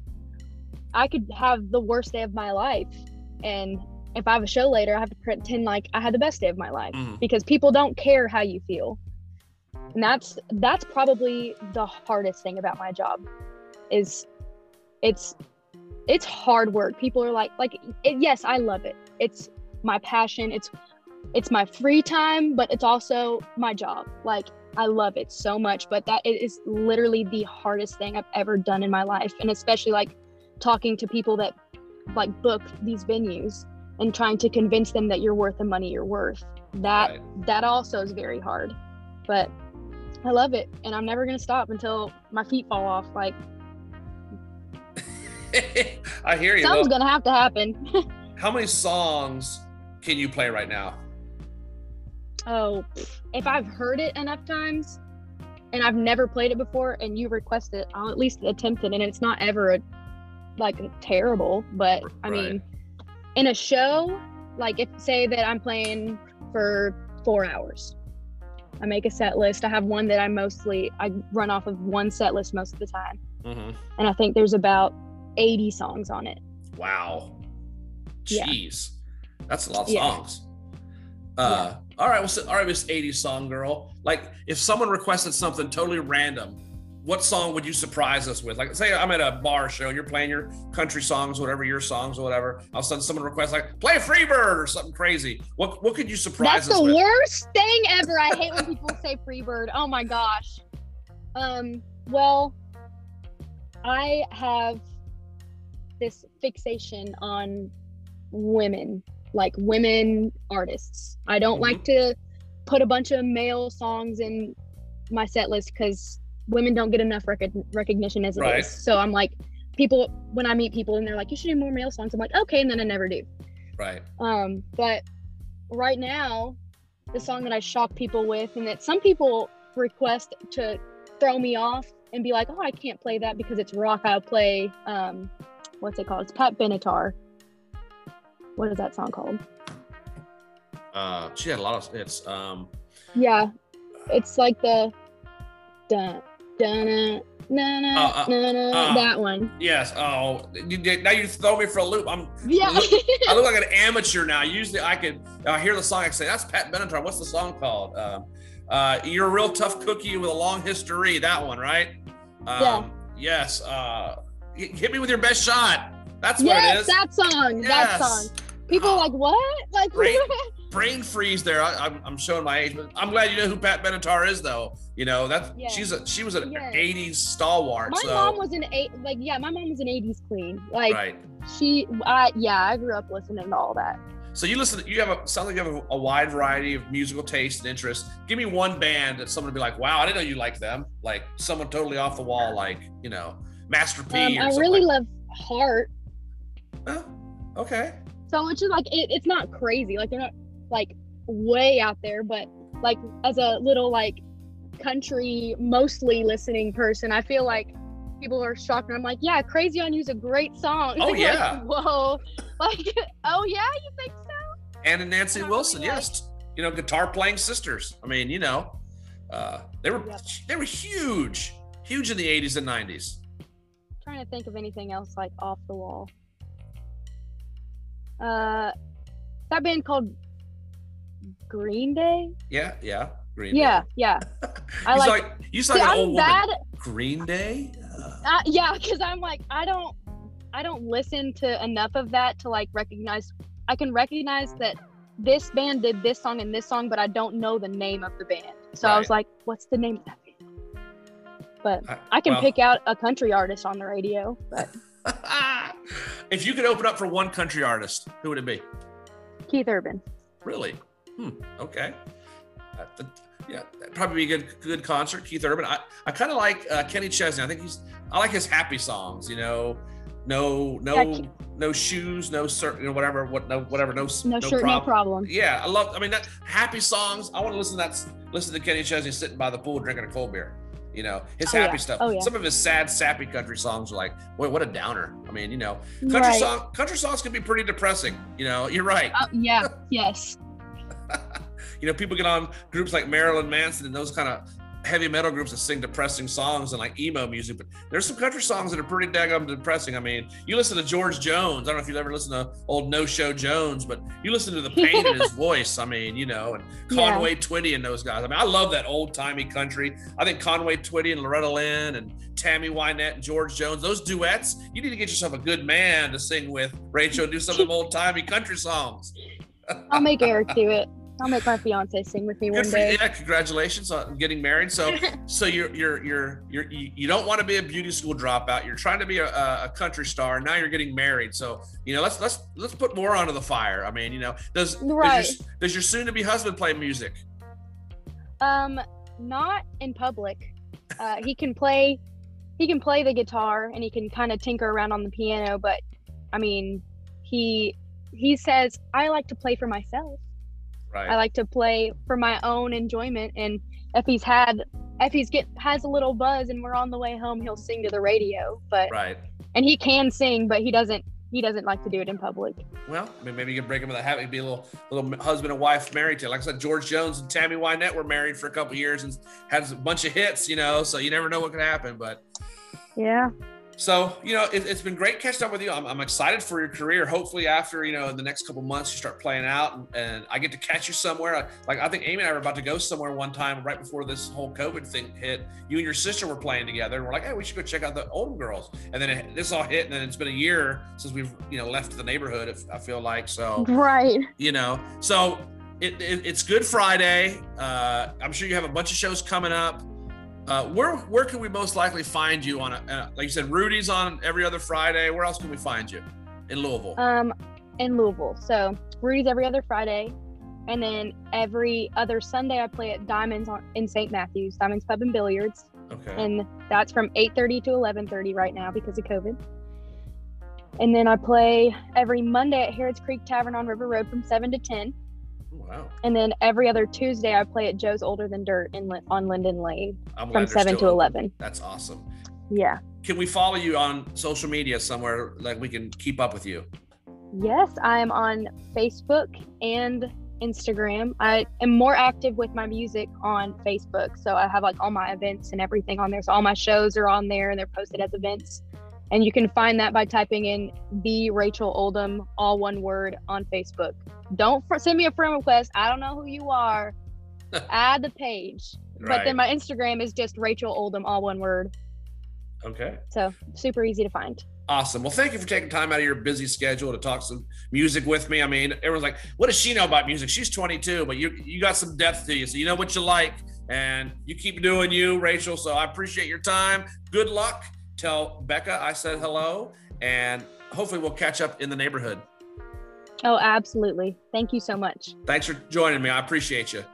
D: I could have the worst day of my life, and if I have a show later, I have to pretend like I had the best day of my life
A: Mhm.
D: because people don't care how you feel, and that's that's probably the hardest thing about my job, is it's it's hard work. People are like like it, yes, I love it. It's my passion. It's it's my free time, but it's also my job. Like I love it so much, but that it is literally the hardest thing I've ever done in my life, and especially like talking to people that like book these venues and trying to convince them that you're worth the money you're worth. That
A: Right.
D: that also is very hard, but I love it, and I'm never gonna stop until my feet fall off. Like
A: I hear you.
D: something's
A: Well,
D: gonna have to happen.
A: how many songs can you play right now?
D: Oh, if I've heard it enough times and I've never played it before and you request it, I'll at least attempt it. And it's not ever a, like terrible, but I mean, in a show, like if say that I'm playing for four hours, I make a set list. I have one that I mostly I run off of one set list most of the time,
A: hmm
D: and I think there's about 80 songs on it.
A: Wow.
D: Yeah.
A: Jeez, that's a lot of
D: Yeah.
A: songs. Uh, all right, well, so, all right, Miss 80s song girl. Like, if someone requested something totally random, what song would you surprise us with? Like, say I'm at a bar show and you're playing your country songs, whatever your songs or whatever. All of a sudden, someone requests like play Freebird or something crazy. What what could you surprise
D: That's
A: us That's
D: the
A: with?
D: worst thing ever. I hate when people say Freebird. Oh my gosh. Um, well, I have this fixation on women, like women artists. I don't
A: Mhm.
D: like to put a bunch of male songs in my set list because women don't get enough rec- recognition as it is.
A: Right.
D: So I'm like, people, when I meet people and they're like, you should do more male songs, I'm like, okay, and then I never do.
A: Right.
D: Um, but right now, the song that I shock people with, and that some people request to throw me off and be like, "Oh, I can't play that because it's rock." I'll play um, what's it called? It's Pat Benatar. What is that song called?
A: Uh, she had a lot of hits. Um,
D: Yeah, it's like the dun dun na na
A: Uh, uh,
D: na na
A: uh.
D: that one.
A: yes. Oh, you now you throw me for a loop. I'm
D: Yeah,
A: I look like an amateur now. Usually I could I hear the song, I say, that's Pat Benatar. What's the song called? Um, uh, You're a real tough cookie with a long history. That one, right? Um,
D: Yeah.
A: Yes. Uh, hit me with your best shot. That's what
D: yes,
A: is.
D: that song.
A: Yes.
D: That song. People are like, "What?" Like,
A: Great. Brain freeze there. I, I'm, I'm showing my age, but I'm glad you know who Pat Benatar is, though. You know that
D: Yeah.
A: she's a she was an
D: Yes.
A: '80s stalwart.
D: my
A: so
D: mom was an eight like yeah my mom was an 80s queen like
A: right.
D: she i yeah i grew up listening to all that
A: So you listen. You have a sounds like you have a, a wide variety of musical taste and interests. Give me one band that someone would be like, "Wow, I didn't know you liked them." Like someone totally off the wall, like you know, Master P.
D: um, i really
A: like-
D: love heart
A: Oh, okay.
D: so it's just like it, it's not crazy like they're not like way out there but like as a little like country mostly listening person. I feel like people are shocked, and I'm like, yeah, Crazy on You's a great song.
A: Oh,
D: Like,
A: yeah.
D: whoa. Like, oh yeah, you think so?
A: Ann and Nancy
D: Probably
A: Wilson, yes, you know, guitar playing sisters. I mean, you know, uh, they were
D: Yep.
A: they were huge, huge in the '80s and '90s.
D: trying to think of anything else like off the wall. Uh, that band called Green Day.
A: Yeah, yeah, Green
D: Yeah,
A: Day.
D: yeah. I like.
A: like, you like an
D: I'm
A: old woman. Green Day. Uh,
D: Uh, yeah, because I'm like, I don't, I don't listen to enough of that to like recognize. I can recognize that this band did this song and this song, but I don't know the name of the band. So I was like, what's the name of that band? But
A: I-
D: I can
A: well-
D: pick out a country artist on the radio. But
A: if you could open up for one country artist, who would it be?
D: Keith Urban.
A: Really? Hmm. Okay. Uh, th- yeah, that'd probably be a good good concert. Keith Urban. I, I kind of like uh, Kenny Chesney. I think he's. I like his happy songs. You know, no no
D: Yeah,
A: no shoes, no cert, you know whatever what no whatever no s-
D: No, shirt, no problem.
A: Yeah, I love. I mean, that happy songs. I want to listen to that. Listen to Kenny Chesney sitting by the pool drinking a cold beer. You know his
D: Oh,
A: happy
D: yeah.
A: stuff.
D: Oh, yeah.
A: Some of his sad, sappy country songs are like, wait, what a downer. I mean, you know, country
D: Right.
A: song country songs can be pretty depressing. You know, you're right.
D: Oh, yeah. Yes.
A: you know, people get on groups like Marilyn Manson and those kind of heavy metal groups that sing depressing songs and like emo music, but there's some country songs that are pretty daggum depressing. I mean, you listen to George Jones. I don't know if you've ever listened to old No Show Jones, but you listen to the pain in his voice. I mean, you know, and
D: Yeah.
A: Conway Twitty and those guys. I mean, I love that old timey country. I think Conway Twitty and Loretta Lynn and Tammy Wynette and George Jones, those duets, you need to get yourself a good man to sing with, Rachel, do some of them old timey country songs.
D: I'll make Eric do it. I'll make my fiance sing with me
A: Good
D: one
A: for you.
D: day.
A: Yeah, congratulations on getting married. So, so you're you're you're you're you don't want to be a beauty school dropout. You're trying to be a, a country star. And now you're getting married. So, you know, let's let's let's put more onto the fire. I mean, you know, does
D: Right.
A: does, your, does your soon-to-be husband play music?
D: Um, not in public. Uh, he can play, he can play the guitar and he can kind of tinker around on the piano. But I mean, he he says I like to play for myself.
A: Right.
D: I like to play for my own enjoyment. And if he's had, if he's get has a little buzz and we're on the way home, he'll sing to the radio. But
A: right.
D: and he can sing, but he doesn't. He doesn't like to do it in public.
A: Well, I mean, maybe you can break him with a habit. Be a little little husband and wife married to. Like I said, George Jones and Tammy Wynette were married for a couple years and had a bunch of hits. You know, so you never know what could happen. But
D: Yeah.
A: So, you know, it, it's been great catching up with you. I'm, I'm excited for your career. Hopefully, after, you know, in the next couple months, you start playing out and, and I get to catch you somewhere. I- Like, I think Amy and I were about to go somewhere one time right before this whole COVID thing hit. You and your sister were playing together and we're like, hey, we should go check out the Oldham Girls. And then it, this all hit. And then it's been a year since we've, you know, left the neighborhood, if, I feel like. So,
D: Right.
A: you know, so it, it, it's Good Friday. Uh, I'm sure you have a bunch of shows coming up. Uh, where where can we most likely find you on a uh, like you said Rudy's on every other Friday? Where else can we find you in Louisville?
D: Um, in Louisville. So Rudy's every other Friday, and then every other Sunday I play at Diamonds on, in St. Matthews, Diamonds Pub and Billiards,
A: okay,
D: and that's from 8:30 to 11:30 right now because of COVID. And then I play every Monday at Harrods Creek Tavern on River Road from 7 to 10.
A: Wow,
D: And then every other Tuesday I play at Joe's Older Than Dirt in on Linden Lane
A: I'm
D: from 7 to 11.
A: That's awesome.
D: Yeah.
A: Can we follow you on social media somewhere like we can keep up with you?
D: Yes, I am on Facebook and Instagram. I am more active with my music on Facebook. So I have like all my events and everything on there. So all my shows are on there and they're posted as events. And you can find that by typing in the Rachel Oldham, all one word, on Facebook. Don't fr- send me a friend request. I don't know who you are. Add the page. But then my Instagram is just Rachel Oldham, all one word.
A: Okay.
D: So super easy to find.
A: Awesome. Well, thank you for taking time out of your busy schedule to talk some music with me. I mean, everyone's like, "What does she know about music?" She's 22, but you you got some depth to you, so you know what you like, and you keep doing you, Rachel. So I appreciate your time. Good luck. Tell Becca I said hello, and hopefully we'll catch up in the neighborhood.
D: Oh, absolutely. Thank you so much.
A: Thanks for joining me. I appreciate you.